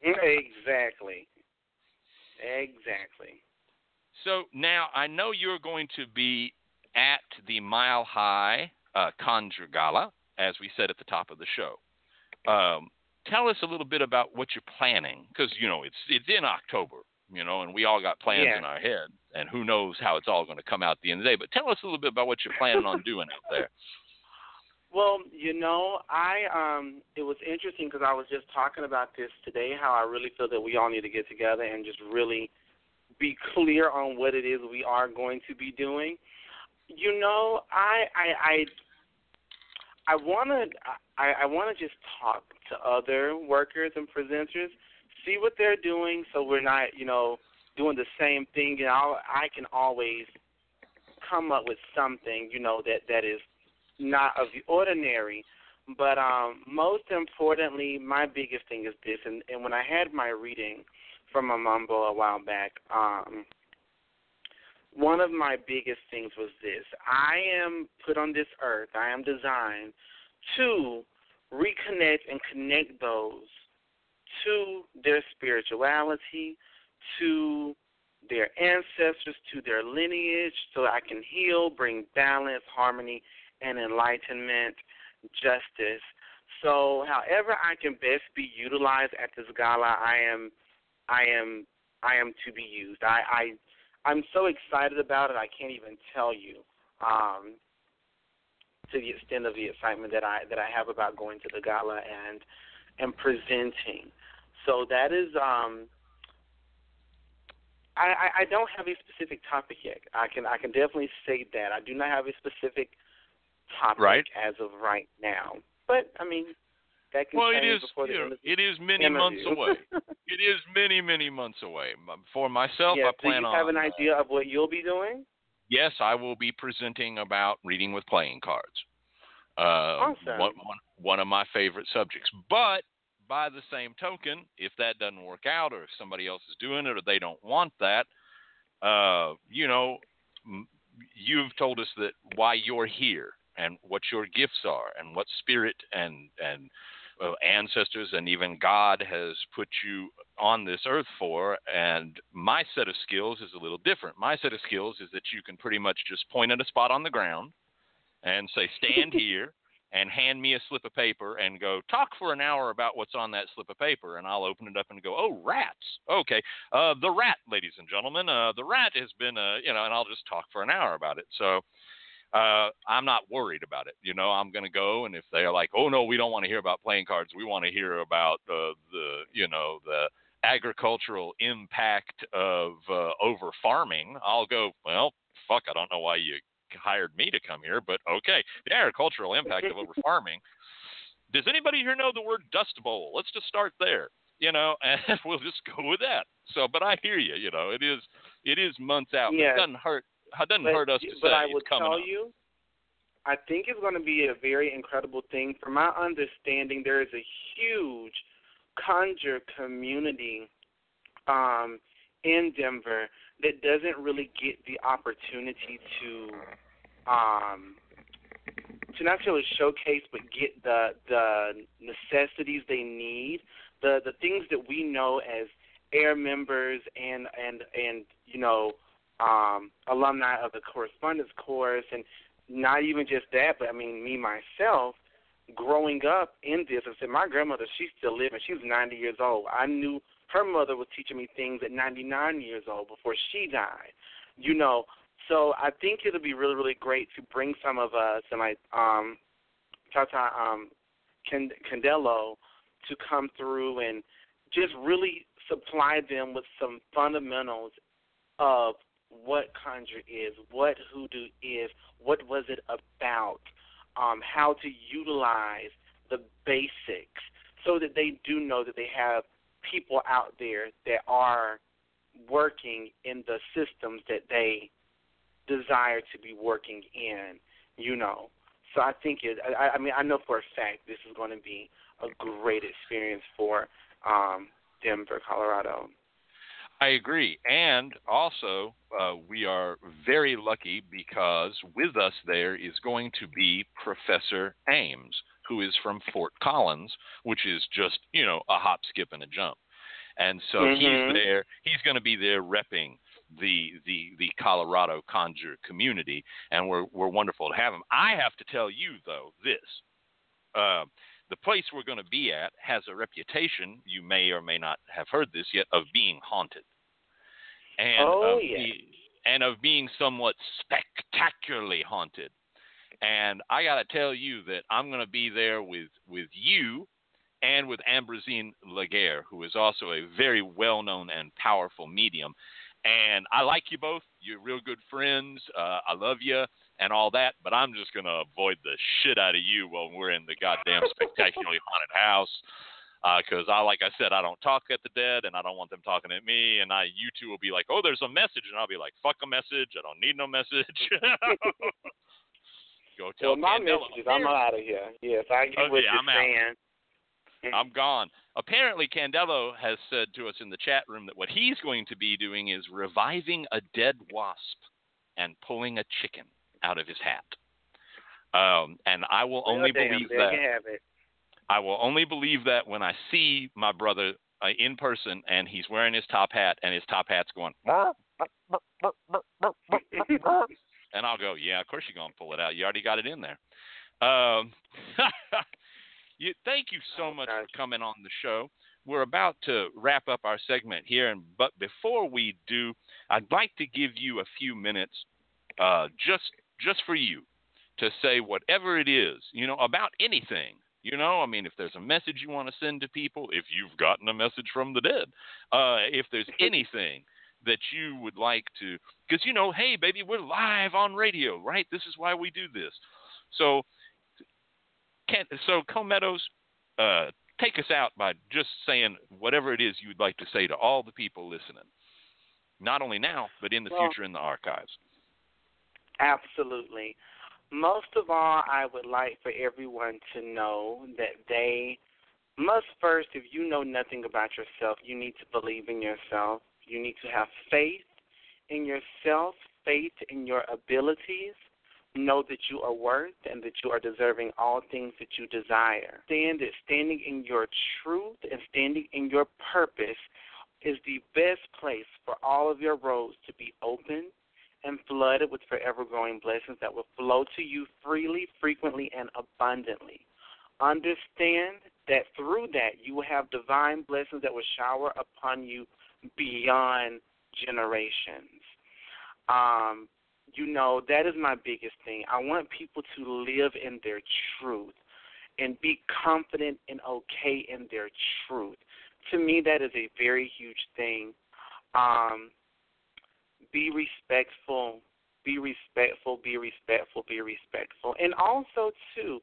exactly. Exactly. So now I know you're going to be at the Mile High uh, Conjure Gala, as we said at the top of the show. Um, tell us a little bit about what you're planning, because you know it's it's in October, you know, and we all got plans yeah. in our head, and who knows how it's all going to come out at the end of the day. But tell us a little bit about what you're planning on doing out there. Well, you know, I um it was interesting because I was just talking about this today how I really feel that we all need to get together and just really be clear on what it is we are going to be doing. You know, I I I I want to I I want to just talk to other workers and presenters, see what they're doing so we're not, you know, doing the same thing. And I I can always come up with something, you know, that that is not of the ordinary. But um, most importantly, my biggest thing is this, and, and when I had my reading from a mumbo a while back, um, one of my biggest things was this: I am put on this earth, I am designed to reconnect and connect those to their spirituality, to their ancestors, to their lineage, so I can heal, bring balance, harmony, and enlightenment, justice. So, however I can best be utilized at this gala, I am, I am, I am to be used. I, I, I'm so excited about it. I can't even tell you, um, to the extent of the excitement that I that I have about going to the gala and and presenting. So that is, um, I, I don't have a specific topic yet. I can I can definitely say that I do not have a specific topic right. as of right now. But I mean, that can well, change it is. before the know, end of it is many interview. months away. [laughs] it is many, many months away. For myself, yeah, I plan do you on. have an uh, idea of what you'll be doing? yes, I will be presenting about reading with playing cards. Uh, Awesome. One, one, one of my favorite subjects. But by the same token, if that doesn't work out, or if somebody else is doing it, or they don't want that, uh, you know, you've told us that why you're here and what your gifts are and what spirit and and uh, ancestors and even God has put you on this earth for. And my set of skills is a little different. My set of skills is that you can pretty much just point at a spot on the ground and say, stand [laughs] here and hand me a slip of paper and go, talk for an hour about what's on that slip of paper. And I'll open it up and go, oh, rats. Okay. Uh, the rat, ladies and gentlemen, uh, the rat has been, uh, you know, and I'll just talk for an hour about it. So, uh, I'm not worried about it. You know, I'm going to go, and if they're like, "Oh no, we don't want to hear about playing cards. We want to hear about uh, the, you know, the agricultural impact of uh, over farming," I'll go. Well, fuck, I don't know why you hired me to come here, but okay, the agricultural impact of over farming. Does anybody here know the word Dust Bowl? Let's just start there. You know, [laughs] and we'll just go with that. So, but I hear you. You know, it is it is months out. Yeah. It doesn't hurt. It doesn't but, hurt us to but say I it's will coming tell up. you, I think it's going to be a very incredible thing. From my understanding, there is a huge conjure community um, in Denver that doesn't really get the opportunity to um, to not necessarily showcase, but get the the necessities they need, the the things that we know as AIRR members and and and you know um, alumni of the correspondence course, and not even just that, but I mean me myself. growing up in this, I said my grandmother, she's still living. She was 90 years old. I knew her mother was teaching me things at 99 years old before she died. You know, so I think it'll be really, really great to bring some of us and um, Tata um, Candelo to come through and just really supply them with some fundamentals of what conjure is, what hoodoo is, what was it about, um, how to utilize the basics so that they do know that they have people out there that are working in the systems that they desire to be working in, you know. So I think it. I, I mean, I know for a fact this is going to be a great experience for um, Denver, Colorado. I agree. And also, uh, we are very lucky because with us there is going to be Professor Ames, who is from Fort Collins, which is just, you know, a hop, skip, and a jump. And so mm-hmm. he's there. He's going to be there repping the the the Colorado conjure community, and we're we're wonderful to have them. I have to tell you though this. Uh, the place we're going to be at has a reputation, you may or may not have heard this yet, of being haunted. And oh, of yeah. Be, and of being somewhat spectacularly haunted. And I got to tell you that I'm going to be there with, with you and with Ambrosine Laguerre, who is also a very well known and powerful medium. And I like you both. You're real good friends. Uh, I love you and all that, but I'm just going to avoid the shit out of you while we're in the goddamn [laughs] spectacularly haunted house. Because uh, I, like I said, I don't talk at the dead, and I don't want them talking at me. And I, you two will be like, "Oh, there's a message," and I'll be like, "Fuck a message! I don't need no message." [laughs] Go tell well, my Candelo. messages. I'm out of here. Yes, I get Okay, what you're I'm out. [laughs] I'm gone. Apparently, Candelo has said to us in the chat room that what he's going to be doing is reviving a dead wasp and pulling a chicken out of his hat. Um, and I will only well, believe there that. You have it. I will only believe that when I see my brother uh, in person and he's wearing his top hat and his top hat's going. [laughs] and I'll go, yeah, of course you're gonna pull it out. You already got it in there. Um, [laughs] you, thank you so much for coming on the show. We're about to wrap up our segment here, and but before we do, I'd like to give you a few minutes, uh, just just for you, to say whatever it is, you know, about anything. You know, I mean, if there's a message you want to send to people, if you've gotten a message from the dead, uh, if there's [laughs] anything that you would like to, because you know, hey, baby, we're live on radio, right? This is why we do this. So, can so Comeadows, uh, take us out by just saying whatever it is you'd like to say to all the people listening, not only now but in the well, future in the archives. Absolutely. Most of all, I would like for everyone to know that they must first, if you know nothing about yourself, you need to believe in yourself. You need to have faith in yourself, faith in your abilities. Know that you are worth and that you are deserving all things that you desire. Stand that standing in your truth and standing in your purpose is the best place for all of your roads to be open and flooded with forever growing blessings that will flow to you freely, frequently, and abundantly. Understand that through that you will have divine blessings that will shower upon you beyond generations. Um, you know, that is my biggest thing. I want people to live in their truth and be confident and okay in their truth. To me, that is a very huge thing. Um, be respectful, be respectful, be respectful, be respectful. And also, too,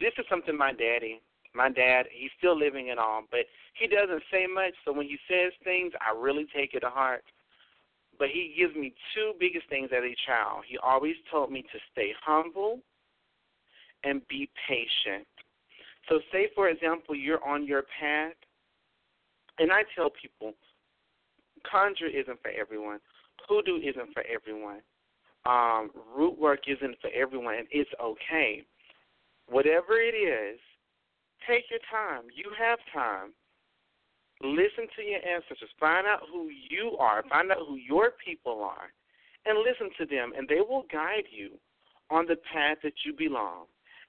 this is something my daddy, my dad, he's still living it all, but he doesn't say much. So when he says things, I really take it to heart. But he gives me two biggest things as a child. He always told me to stay humble and be patient. So, say, for example, you're on your path, and I tell people, conjure isn't for everyone hoodoo isn't for everyone. Um, root work isn't for everyone, and it's okay. Whatever it is, take your time. You have time. Listen to your ancestors. Find out who you are. Find out who your people are, and listen to them, and they will guide you on the path that you belong.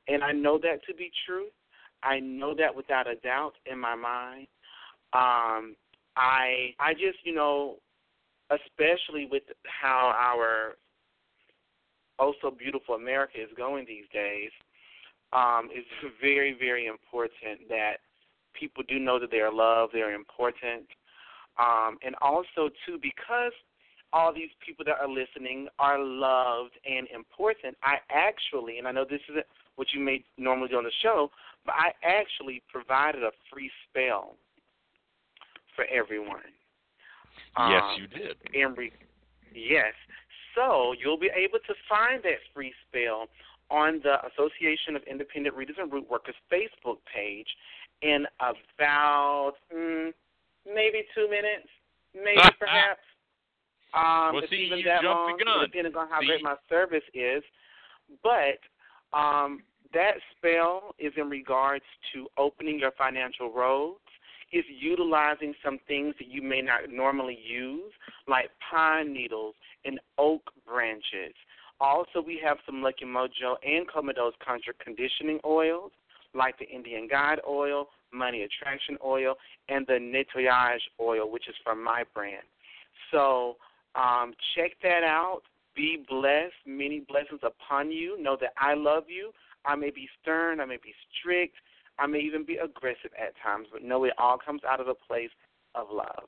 and I know that to be true. I know that without a doubt in my mind. Um, I I just you know, especially with how our oh so beautiful America is going these days, um, it's [laughs] very very important that people do know that they are loved, they are important, um, and also too because all these people that are listening are loved and important. I actually, and I know this isn't what you may normally do on the show, but I actually provided a free spell for everyone. Yes, um, you did. Re- yes. So you'll be able to find that free spell on the Association of Independent Readers and Root Workers Facebook page in about mm, maybe two minutes, maybe [laughs] perhaps. Um, well, see, even you that jumped long, the gun. depending on how See? great my service is. But um, that spell is in regards to opening your financial roads. It's utilizing some things that you may not normally use, like pine needles and oak branches. Also, we have some Lucky Mojo and Comodo's Conjure conditioning oils, like the Indian Guide oil, Money Attraction oil, and the Nettoyage oil, which is from my brand. So um, check that out. Be blessed. Many blessings upon you. Know that I love you. I may be stern. I may be strict. I may even be aggressive at times, but know it all comes out of a place of love.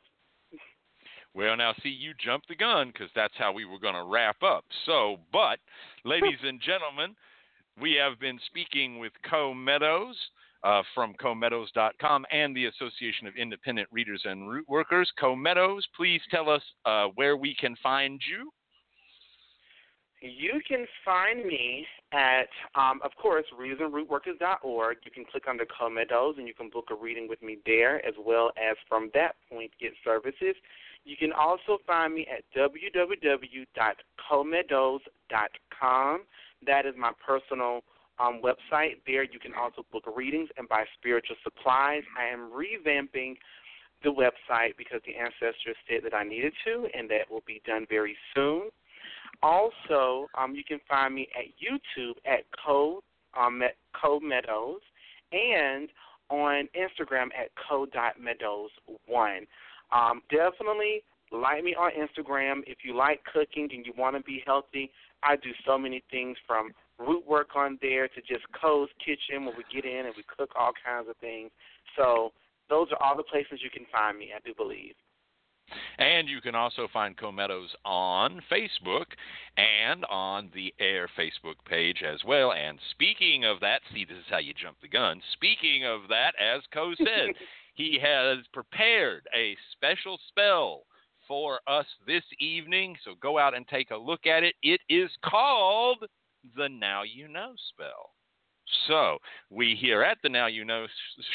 Well, now see, you jumped the gun because that's how we were going to wrap up. So, but, ladies and gentlemen, we have been speaking with Co Meadows uh, from comeadows.com and the Association of Independent Readers and Root Workers. Co Meadows, please tell us uh, where we can find you. You can find me at, um, of course, readersandrootworkers.org. You can click under Co-Meadows and you can book a reading with me there, as well as from that point get services. You can also find me at www.comeadows.com. That is my personal um, website. There you can also book readings and buy spiritual supplies. I am revamping the website because the ancestors said that I needed to, and that will be done very soon. Also, um, you can find me at YouTube at Co um, at Co Meadows and on Instagram at co.meadows1. Um, definitely like me on Instagram. If you like cooking and you want to be healthy, I do so many things from root work on there to just Co's Kitchen where we get in and we cook all kinds of things. So those are all the places you can find me, I do believe. And you can also find Comeadows on Facebook and on the AIRR Facebook page as well. And speaking of that, see, this is how you jump the gun. Speaking of that, as Co said, [laughs] he has prepared a special spell for us this evening. So go out and take a look at it. It is called the Now You Know spell. So, we here at the Now You Know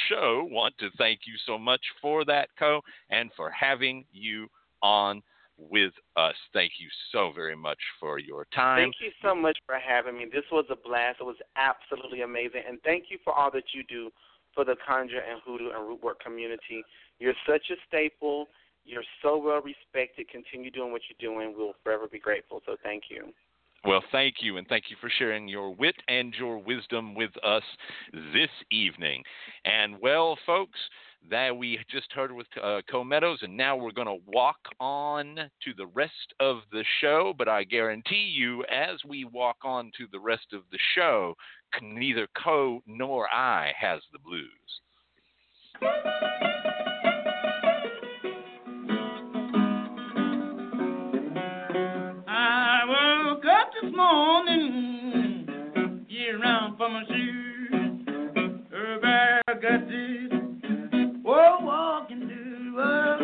show want to thank you so much for that, Co, and for having you on with us. Thank you so very much for your time. Thank you so much for having me. This was a blast. It was absolutely amazing. And thank you for all that you do for the conjure and hoodoo and root work community. You're such a staple. You're so well respected. Continue doing what you're doing. We'll forever be grateful. So thank you. Well, thank you, and thank you for sharing your wit and your wisdom with us this evening. And well, folks, that we just heard with uh, Co Meadows, and now we're going to walk on to the rest of the show. But I guarantee you, as we walk on to the rest of the show, neither Co nor I has the blues. Morning, get round for my shoes. Everybody got this, whoa, walking to work.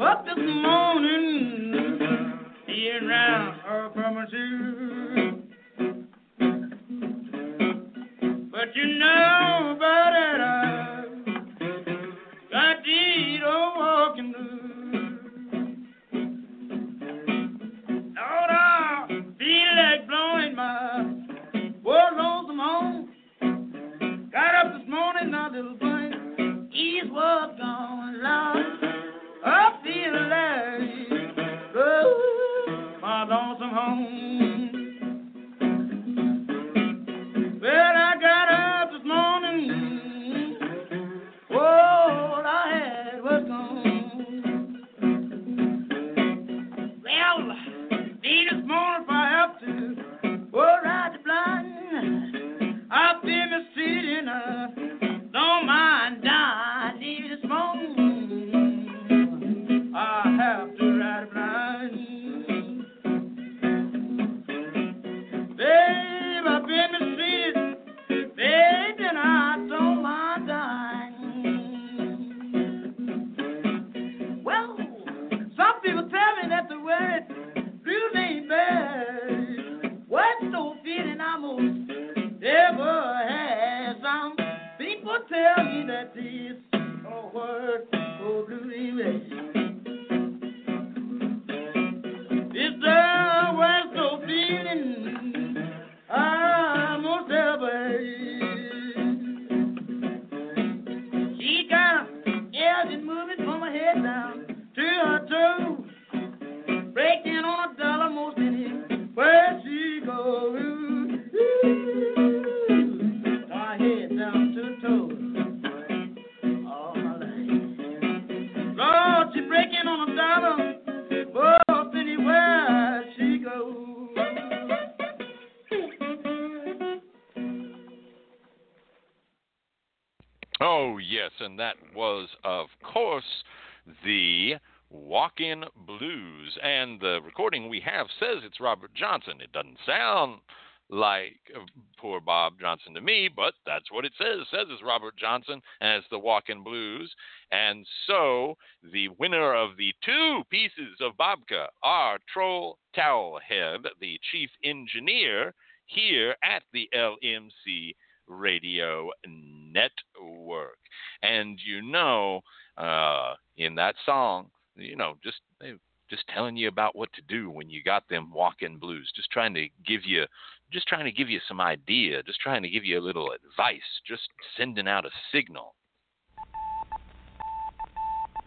Up this morning, get around uh, for my shoes. Have says it's Robert Johnson. It doesn't sound like uh, poor Bob Johnson to me, but that's what it says. It says it's Robert Johnson as the Walk In Blues. And so the winner of the two pieces of babka are Troll Towelhead, the chief engineer here at the LMC Radio Network. And you know, uh, in that song, you know, just they just telling you about what to do when you got them walking blues. Just trying to give you, just trying to give you some idea. Just trying to give you a little advice. Just sending out a signal.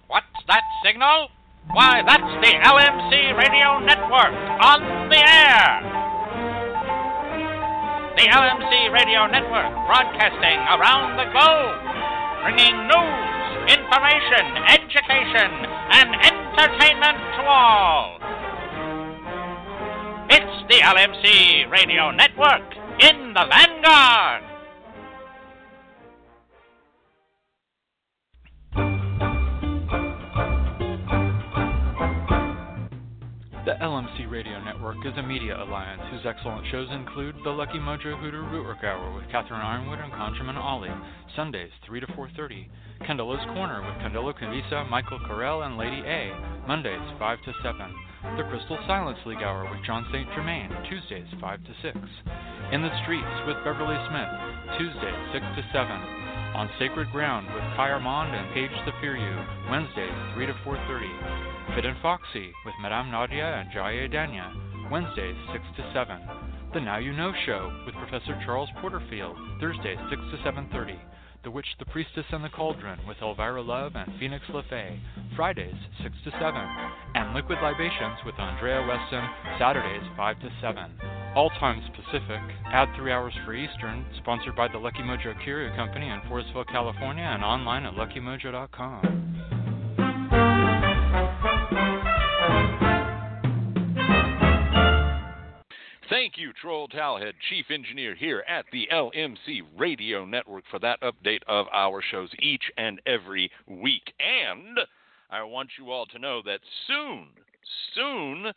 What's that signal? Why, that's the LMC Radio Network on the air. The LMC Radio Network broadcasting around the globe, bringing news, information, education, and entertainment to all. It's the LMC Radio Network in the vanguard. The LMC Radio Network is a media alliance whose excellent shows include The Lucky Mojo Hoodoo Rootwork Hour with Catherine Yronwode and Conjurman Ollie, Sundays 3 to 4.30, Candelo's Corner with Candelo Kimbisa, Michael Carell, and Lady A, Mondays 5 to 7, The Crystal Silence League Hour with John St. Germain, Tuesdays 5 to 6, In the Streets with Beverly Smith, Tuesdays 6 to 7, On Sacred Ground with Khi Armand and Paige Zafiriou, Wednesdays 3 to 4.30, Fit and Foxy with Madame Nadia and Jaya Danya, Wednesdays 6 to 7. The Now You Know Show with Professor Charles Porterfield, Thursdays 6 to 7.30. The Witch, the Priestess, and the Cauldron with Elvira Love and Phoenix LaFay, Fridays 6 to 7. And Liquid Libations with Andrea Weston, Saturdays 5 to 7. All times Pacific, add 3 hours for Eastern, sponsored by the Lucky Mojo Curio Company in Forestville, California, and online at luckymojo.com. Thank you, Troll Towelhead, Chief Engineer here at the LMC Radio Network, for that update of our shows each and every week. And I want you all to know that soon, soon,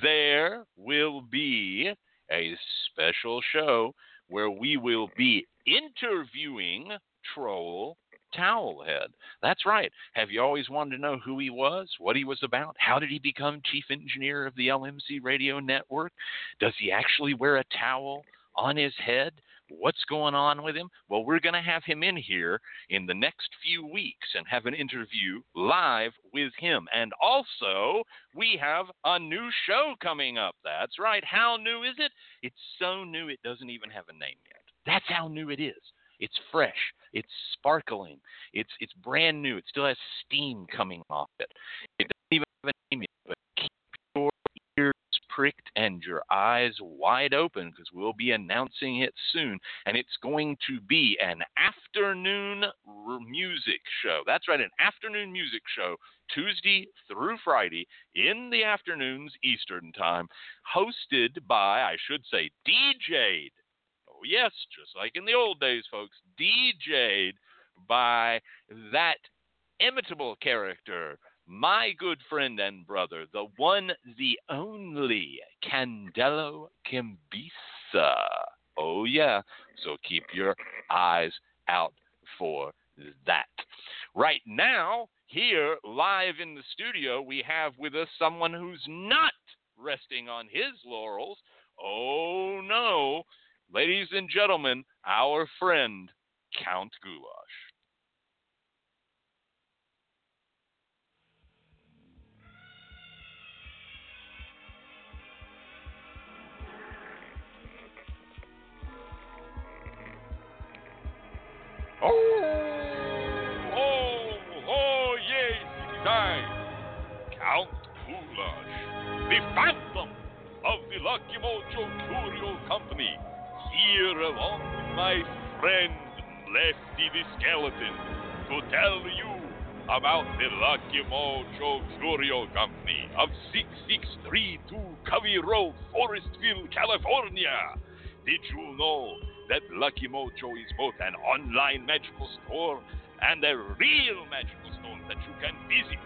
there will be a special show where we will be interviewing Troll Towelhead. That's right. Have you always wanted to know who he was, what he was about? How did he become chief engineer of the LMC radio network? Does he actually wear a towel on his head? What's going on with him? Well, we're going to have him in here in the next few weeks and have an interview live with him. And also, we have a new show coming up. That's right. How new is it? It's so new it doesn't even have a name yet. That's how new it is. It's fresh. It's sparkling. It's it's brand new. It still has steam coming off it. It doesn't even have a name yet, but keep your ears pricked and your eyes wide open because we'll be announcing it soon. And it's going to be an afternoon music show. That's right, an afternoon music show, Tuesday through Friday in the afternoons Eastern Time, hosted by, I should say, Oh, yes, just like in the old days, folks, DJ'd by that imitable character, my good friend and brother, the one, the only Candelo Kimbisa. Oh, yeah. So keep your eyes out for that. Right now, here, live in the studio, we have with us someone who's not resting on his laurels. Oh, no. Ladies and gentlemen, our friend Count Goulash. Oh, oh, oh, yes, is Count Goulash, the phantom of the Lucky Mojo Curio Company, here along with my friend Lefty the Skeleton to tell you about the Lucky Mojo Curio Company of 6632 Covey Road, Forestville, California. Did you know that Lucky Mojo is both an online magical store and a real magical store that you can visit?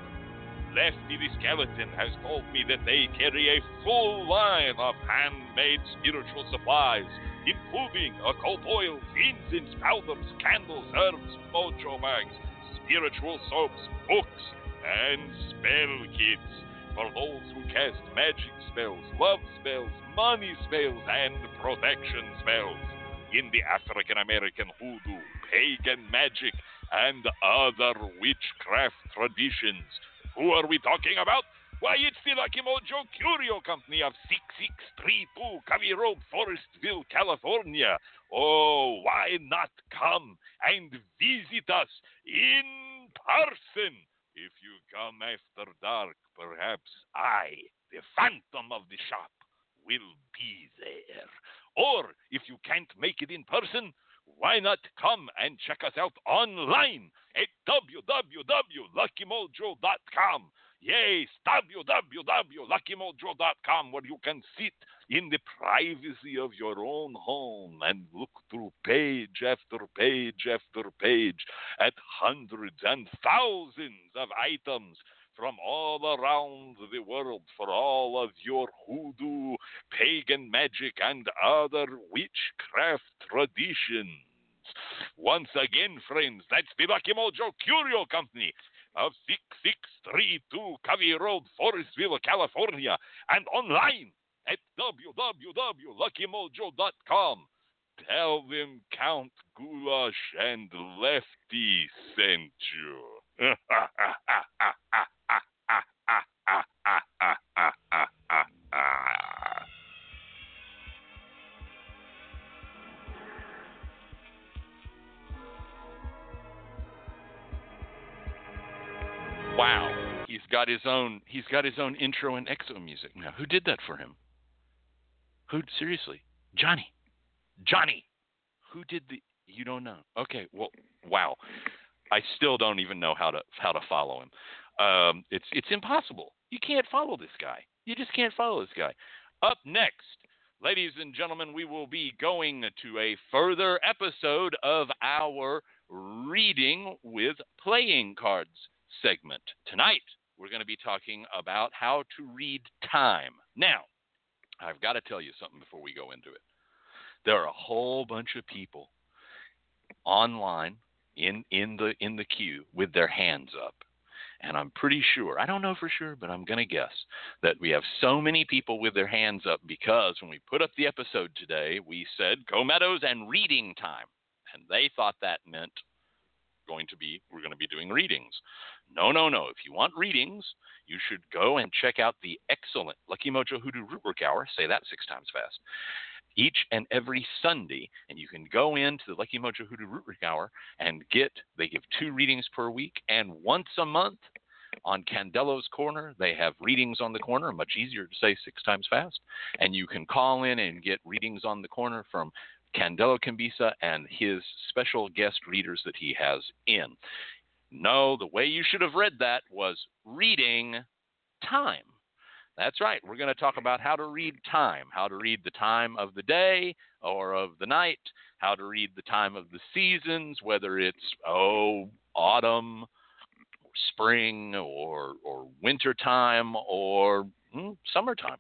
Lefty the Skeleton has told me that they carry a full line of handmade spiritual supplies, including occult oils, incense, powders, candles, herbs, mojo bags, spiritual soaps, books, and spell kits for those who cast magic spells, love spells, money spells, and protection spells. In the African American hoodoo, pagan magic, and other witchcraft traditions. Who are we talking about? Why, it's the Lucky Mojo Curio Company of 6632 Covey Road, Forestville, California. Oh, why not come and visit us in person? If you come after dark, perhaps I, the phantom of the shop, will be there. Or if you can't make it in person, why not come and check us out online at www.luckymojo.com? Yes, www.luckymojo.com, where you can sit in the privacy of your own home and look through page after page after page at hundreds and thousands of items from all around the world for all of your hoodoo, pagan magic, and other witchcraft traditions. Once again, friends, that's the Lucky Mojo Curio Company of 6632 Covey Road, Forestville, California, and online at www.luckymojo.com. Tell them Count Goulash and Lefty sent you. [laughs] got his own he's got his own intro and exo music now. Who did that for him? Who seriously? Johnny. Johnny. Who did the you don't know. Okay, well wow. I still don't even know how to how to follow him. Um, it's it's impossible. You can't follow this guy. You just can't follow this guy. Up next, ladies and gentlemen, we will be going to a further episode of our reading with playing cards segment. Tonight, we're going to be talking about how to read time. Now, I've got to tell you something before we go into it. There are a whole bunch of people online in in the in the queue with their hands up. And I'm pretty sure, I don't know for sure, but I'm going to guess that we have so many people with their hands up because when we put up the episode today, we said Co Meadows and reading time. And they thought that meant going to be we're going to be doing readings. No, no, no. If you want readings, you should go and check out the excellent Lucky Mojo Hoodoo Rootwork Hour. Say that six times fast. Each and every Sunday, and you can go into the Lucky Mojo Hoodoo Rootwork Hour and get. They give two readings per week, and once a month on Candelo's Corner, they have readings on the corner. Much easier to say six times fast, and you can call in and get readings on the corner from Candelo Kimbisa and his special guest readers that he has in. No, the way you should have read that was reading time. That's right. We're going to talk about how to read time, how to read the time of the day or of the night, how to read the time of the seasons, whether it's, oh, autumn, or spring, or, or winter time, or hmm, summertime.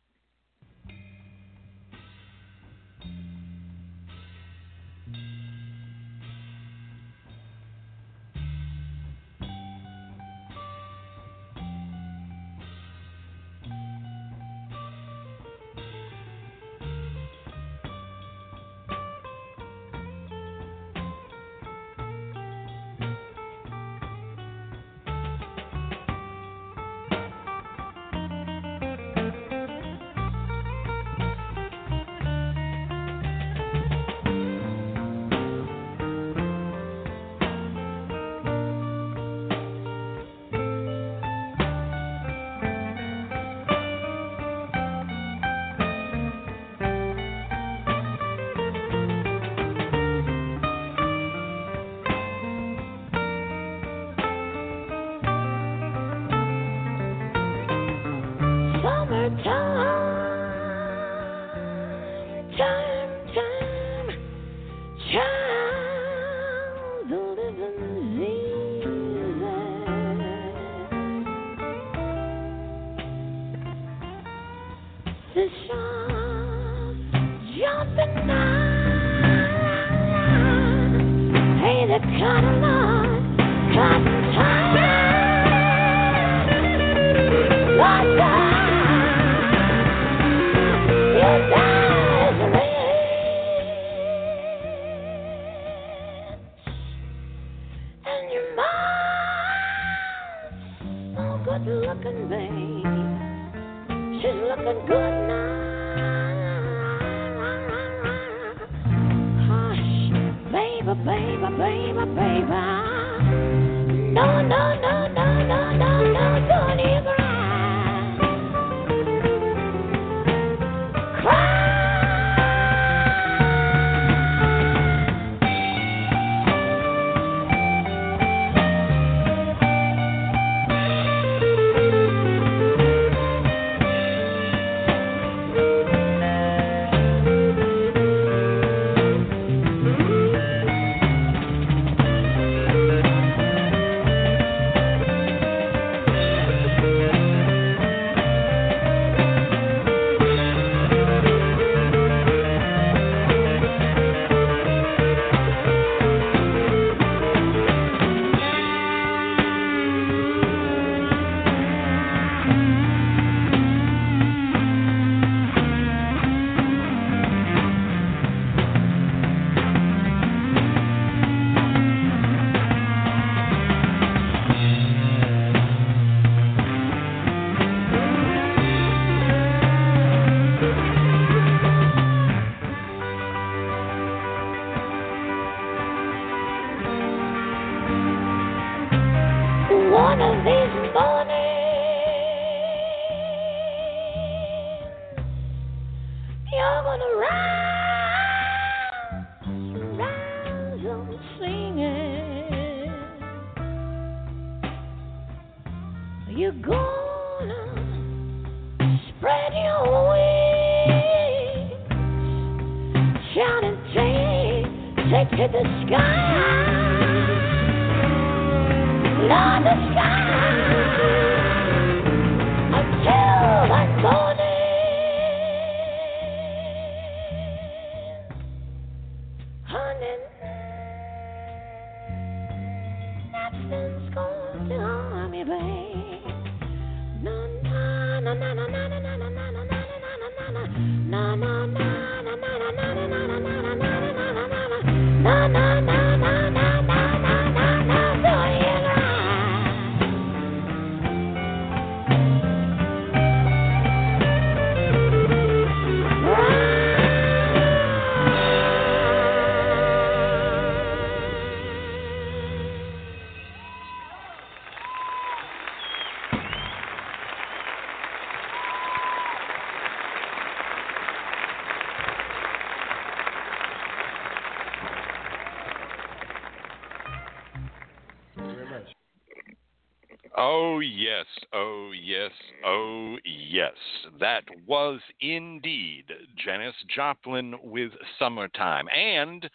That was indeed Janis Joplin with Summertime. And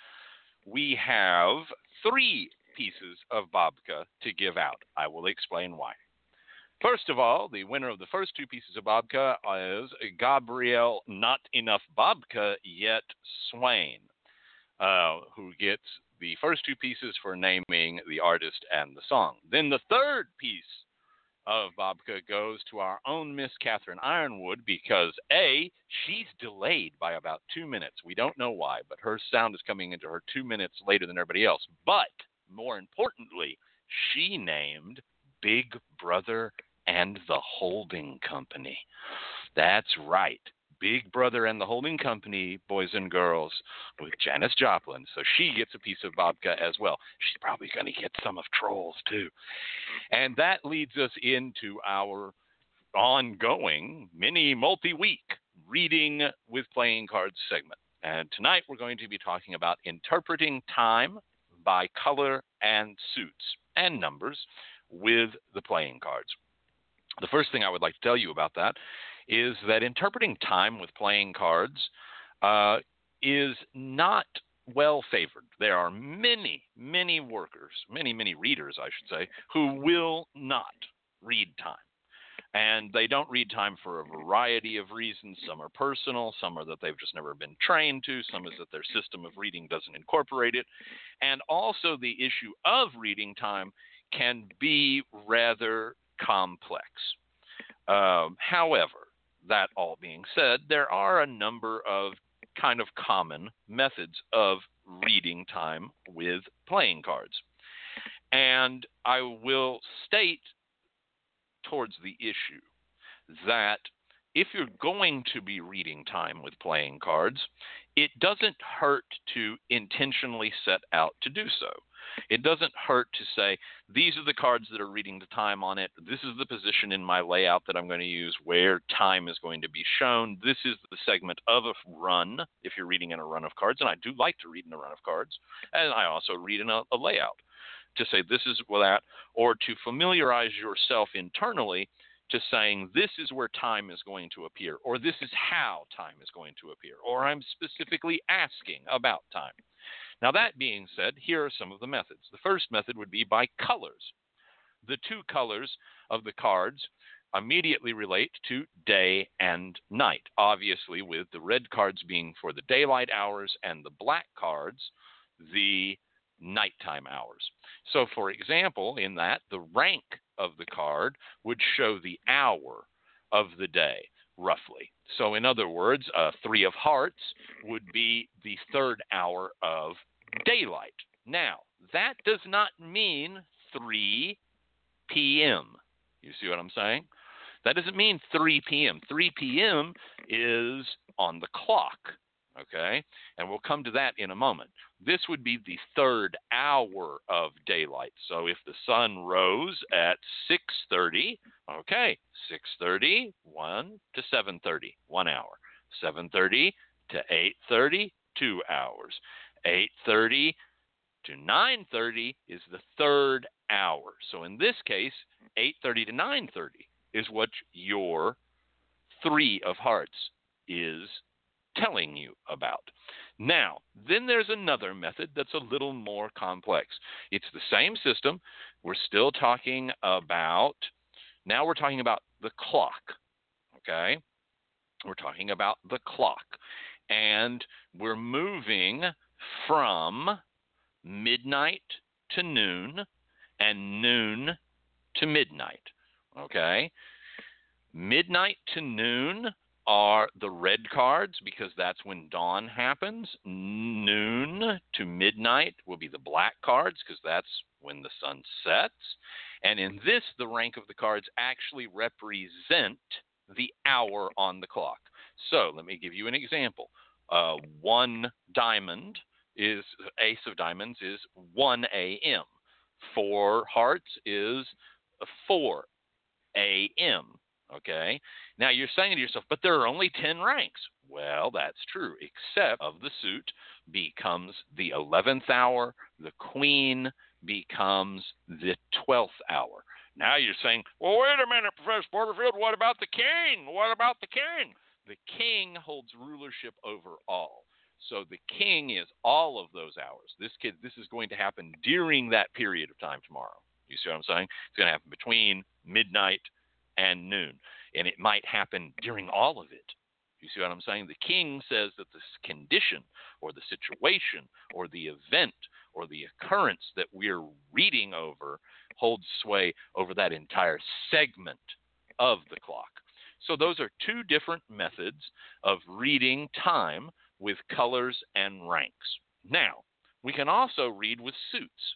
we have three pieces of babka to give out. I will explain why. First of all, the winner of the first two pieces of babka is Gabrielle Not Enough Babka Yet Swain, uh, who gets the first two pieces for naming the artist and the song. Then the third piece of babka goes to our own Miss Catherine Yronwode because A, she's delayed by about two minutes. We don't know why, but her sound is coming into her two minutes later than everybody else. But more importantly, she named Big Brother and the Holding Company. That's right. Big Brother and the Holding Company, boys and girls, with Janis Joplin. So she gets a piece of babka as well. She's probably going to get some of Trolls too. And that leads us into our ongoing mini multi week reading with playing cards segment. And tonight we're going to be talking about interpreting time by color and suits and numbers with the playing cards. The first thing I would like to tell you about that is that interpreting time with playing cards uh, is not well favored. There are many, many workers, many, many readers, I should say, who will not read time. And they don't read time for a variety of reasons. Some are personal, some are that they've just never been trained to, some is that their system of reading doesn't incorporate it. And also, the issue of reading time can be rather complex. Um, however, that all being said, there are a number of kind of common methods of reading time with playing cards. And I will state towards the issue that if you're going to be reading time with playing cards, it doesn't hurt to intentionally set out to do so. It doesn't hurt to say, these are the cards that are reading the time on it. This is the position in my layout that I'm going to use where time is going to be shown. This is the segment of a run if you're reading in a run of cards. And I do like to read in a run of cards. And I also read in a, a layout to say this is that, or to familiarize yourself internally to saying this is where time is going to appear, or this is how time is going to appear, or I'm specifically asking about time. Now, that being said, here are some of the methods. The first method would be by colors. The two colors of the cards immediately relate to day and night, obviously, with the red cards being for the daylight hours and the black cards the nighttime hours. So, for example, in that, the rank of the card would show the hour of the day, roughly. So, in other words, a three of hearts would be the third hour of daylight. Now, that does not mean 3 p.m. You see what I'm saying? That doesn't mean 3 p.m. 3 p.m. is on the clock. Okay? And we'll come to that in a moment. This would be the third hour of daylight. So if the sun rose at 6:30, okay, 6:30, 1 to 7:30, 1 hour. 7:30 to 8:30, 2 hours. 8:30 to 9:30 is the third hour. So in this case, 8:30 to 9:30 is what your 3 of hearts is telling you about. Now, then there's another method that's a little more complex. It's the same system. We're still talking about, now we're talking about the clock. Okay? We're talking about the clock. And we're moving from midnight to noon and noon to midnight. Okay? Midnight to noon are the red cards because that's when dawn happens. Noon to midnight will be the black cards because that's when the sun sets. And in this, the rank of the cards actually represent the hour on the clock. So let me give you an example. Uh, one diamond is ace of diamonds is 1 a.m. Four hearts is 4 a.m. Okay. Now you're saying to yourself, but there are only 10 ranks. Well, that's true, except of the suit becomes the 11th hour, the queen becomes the 12th hour. Now you're saying, well, wait a minute, Professor Porterfield, what about the king? What about the king? The king holds rulership over all. So the king is all of those hours. This kid, this is going to happen during that period of time tomorrow. You see what I'm saying? It's going to happen between midnight and noon. And it might happen during all of it. You see what I'm saying? The king says that this condition or the situation or the event or the occurrence that we're reading over holds sway over that entire segment of the clock. So, those are two different methods of reading time with colors and ranks. Now, we can also read with suits.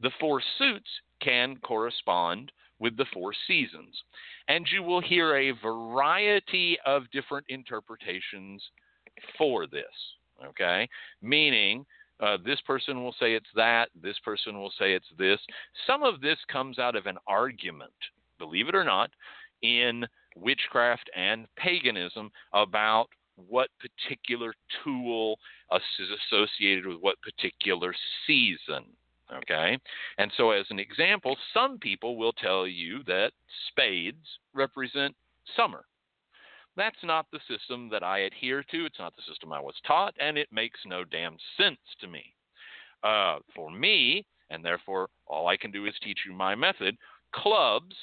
The four suits can correspond with the four seasons. And you will hear a variety of different interpretations for this. Okay? Meaning, uh, this person will say it's that, this person will say it's this. Some of this comes out of an argument, believe it or not, in witchcraft and paganism about what particular tool is associated with what particular season. Okay? And so, as an example, some people will tell you that spades represent summer. That's not the system that I adhere to. It's not the system I was taught, and it makes no damn sense to me. Uh, for me, and therefore all I can do is teach you my method, clubs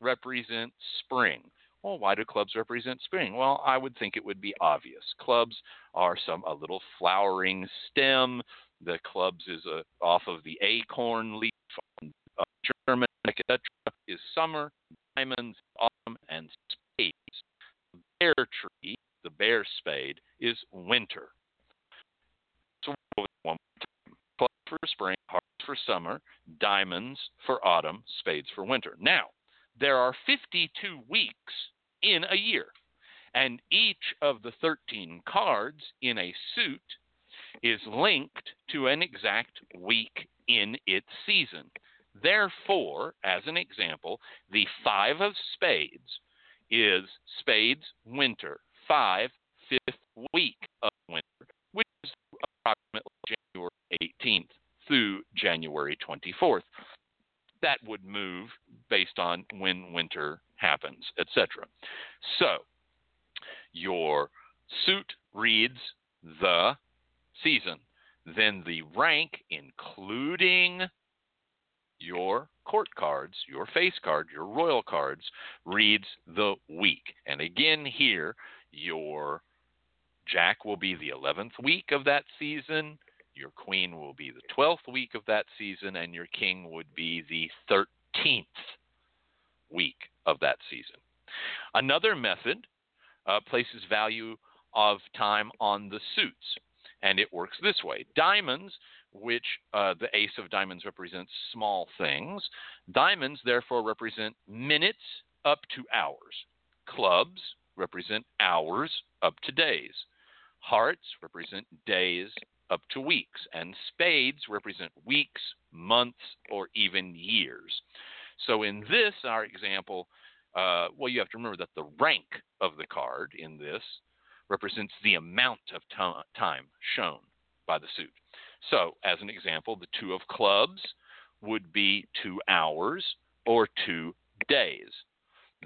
represent spring. Well, why do clubs represent spring? Well, I would think it would be obvious. Clubs are some a little flowering stem. The clubs is a, off of the acorn leaf, uh, German, etc. Is summer, diamonds, autumn, and spades. The bear tree, the bear spade, is winter. So one. Clubs for spring, hearts for summer, diamonds for autumn, spades for winter. Now, there are 52 weeks in a year, and each of the 13 cards in a suit is linked to an exact week in its season. Therefore, as an example, the five of spades is spades winter, five, fifth week of winter, which is approximately January 18th through January 24th. That would move based on when winter happens, etc. So, your suit reads the season. Then the rank, including your court cards, your face card, your royal cards, reads the week. And again, here, your Jack will be the 11th week of that season, your Queen will be the 12th week of that season, and your King would be the 13th week of that season. Another method uh, places value of time on the suits, and it works this way. Diamonds, which uh, the ace of diamonds represents small things, diamonds therefore represent minutes up to hours. Clubs represent hours up to days. Hearts represent days up to weeks, and spades represent weeks, months, or even years. So in this, our example, uh, well, you have to remember that the rank of the card in this represents the amount of to- time shown by the suit. So, as an example, the two of clubs would be two hours or two days.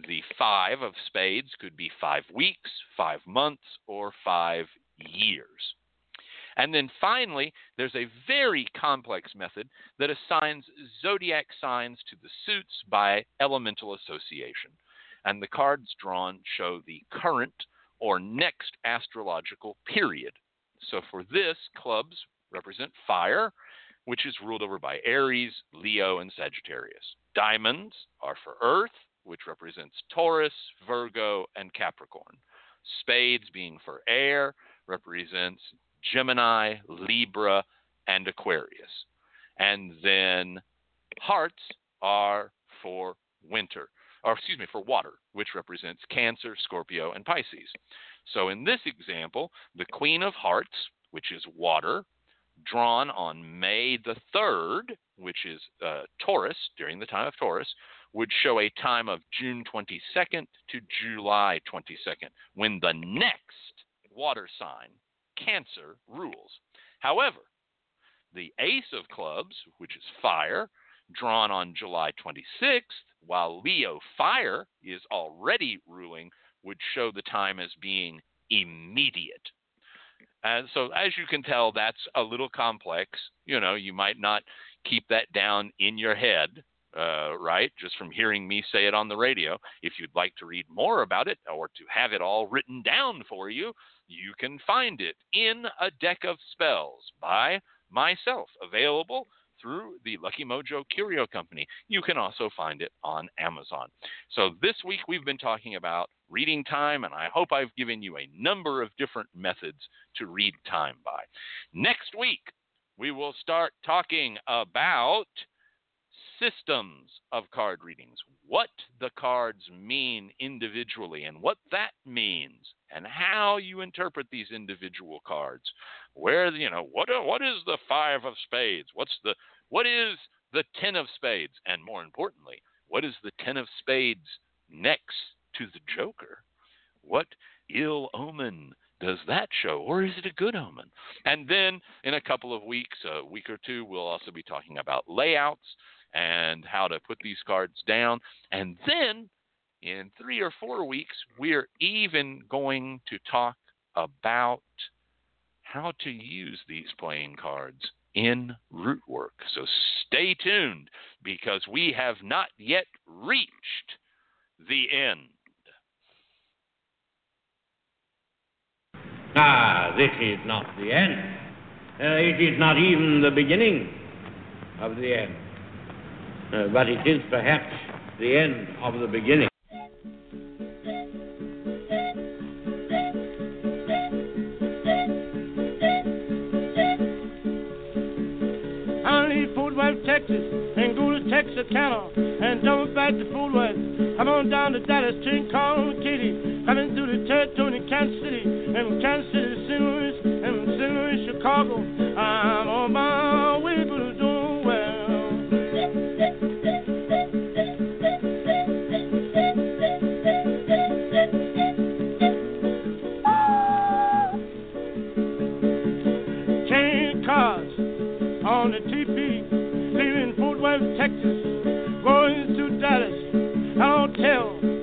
The five of spades could be five weeks, five months, or five years. And then finally, there's a very complex method that assigns zodiac signs to the suits by elemental association. And the cards drawn show the current or next astrological period. So for this, clubs represent fire, which is ruled over by Aries, Leo, and Sagittarius. Diamonds are for earth, which represents Taurus, Virgo, and Capricorn. Spades, being for air, represents Gemini, Libra, and Aquarius. And then hearts are for winter, or excuse me, for water, which represents Cancer, Scorpio, and Pisces. So in this example, the Queen of Hearts, which is water, drawn on May the 3rd, which is uh, Taurus, during the time of Taurus, would show a time of June 22nd to July 22nd, when the next water sign Cancer rules. However, the Ace of Clubs, which is fire, drawn on July 26th, while Leo fire is already ruling, would show the time as being immediate. And so, as you can tell, that's a little complex. You know, you might not keep that down in your head, uh, right, just from hearing me say it on the radio. If you'd like to read more about it or to have it all written down for you, you can find it in A Deck of Spells by myself, available through the Lucky Mojo Curio Company. You can also find it on Amazon. So this week we've been talking about reading time, and I hope I've given you a number of different methods to read time by. Next week we will start talking about systems of card readings, what the cards mean individually, and what that means, and how you interpret these individual cards. Where you know what what is the five of spades? What's the what is the ten of spades? And more importantly, what is the ten of spades next to the Joker? What ill omen does that show, or is it a good omen? And then in a couple of weeks, a week or two, we'll also be talking about layouts and how to put these cards down. And then in three or four weeks, we're even going to talk about how to use these playing cards in root work. So stay tuned because we have not yet reached the end. Ah, this is not the end. Uh, it is not even the beginning of the end. Uh, but it is perhaps the end of the beginning. Texas and go to Texarkana and don't back to Fort Worth. I'm on down to Dallas, train call kitty. Katie. Coming through the territory in Kansas City and Kansas City, St. Louis and St. Louis, Chicago. I'm on my Mills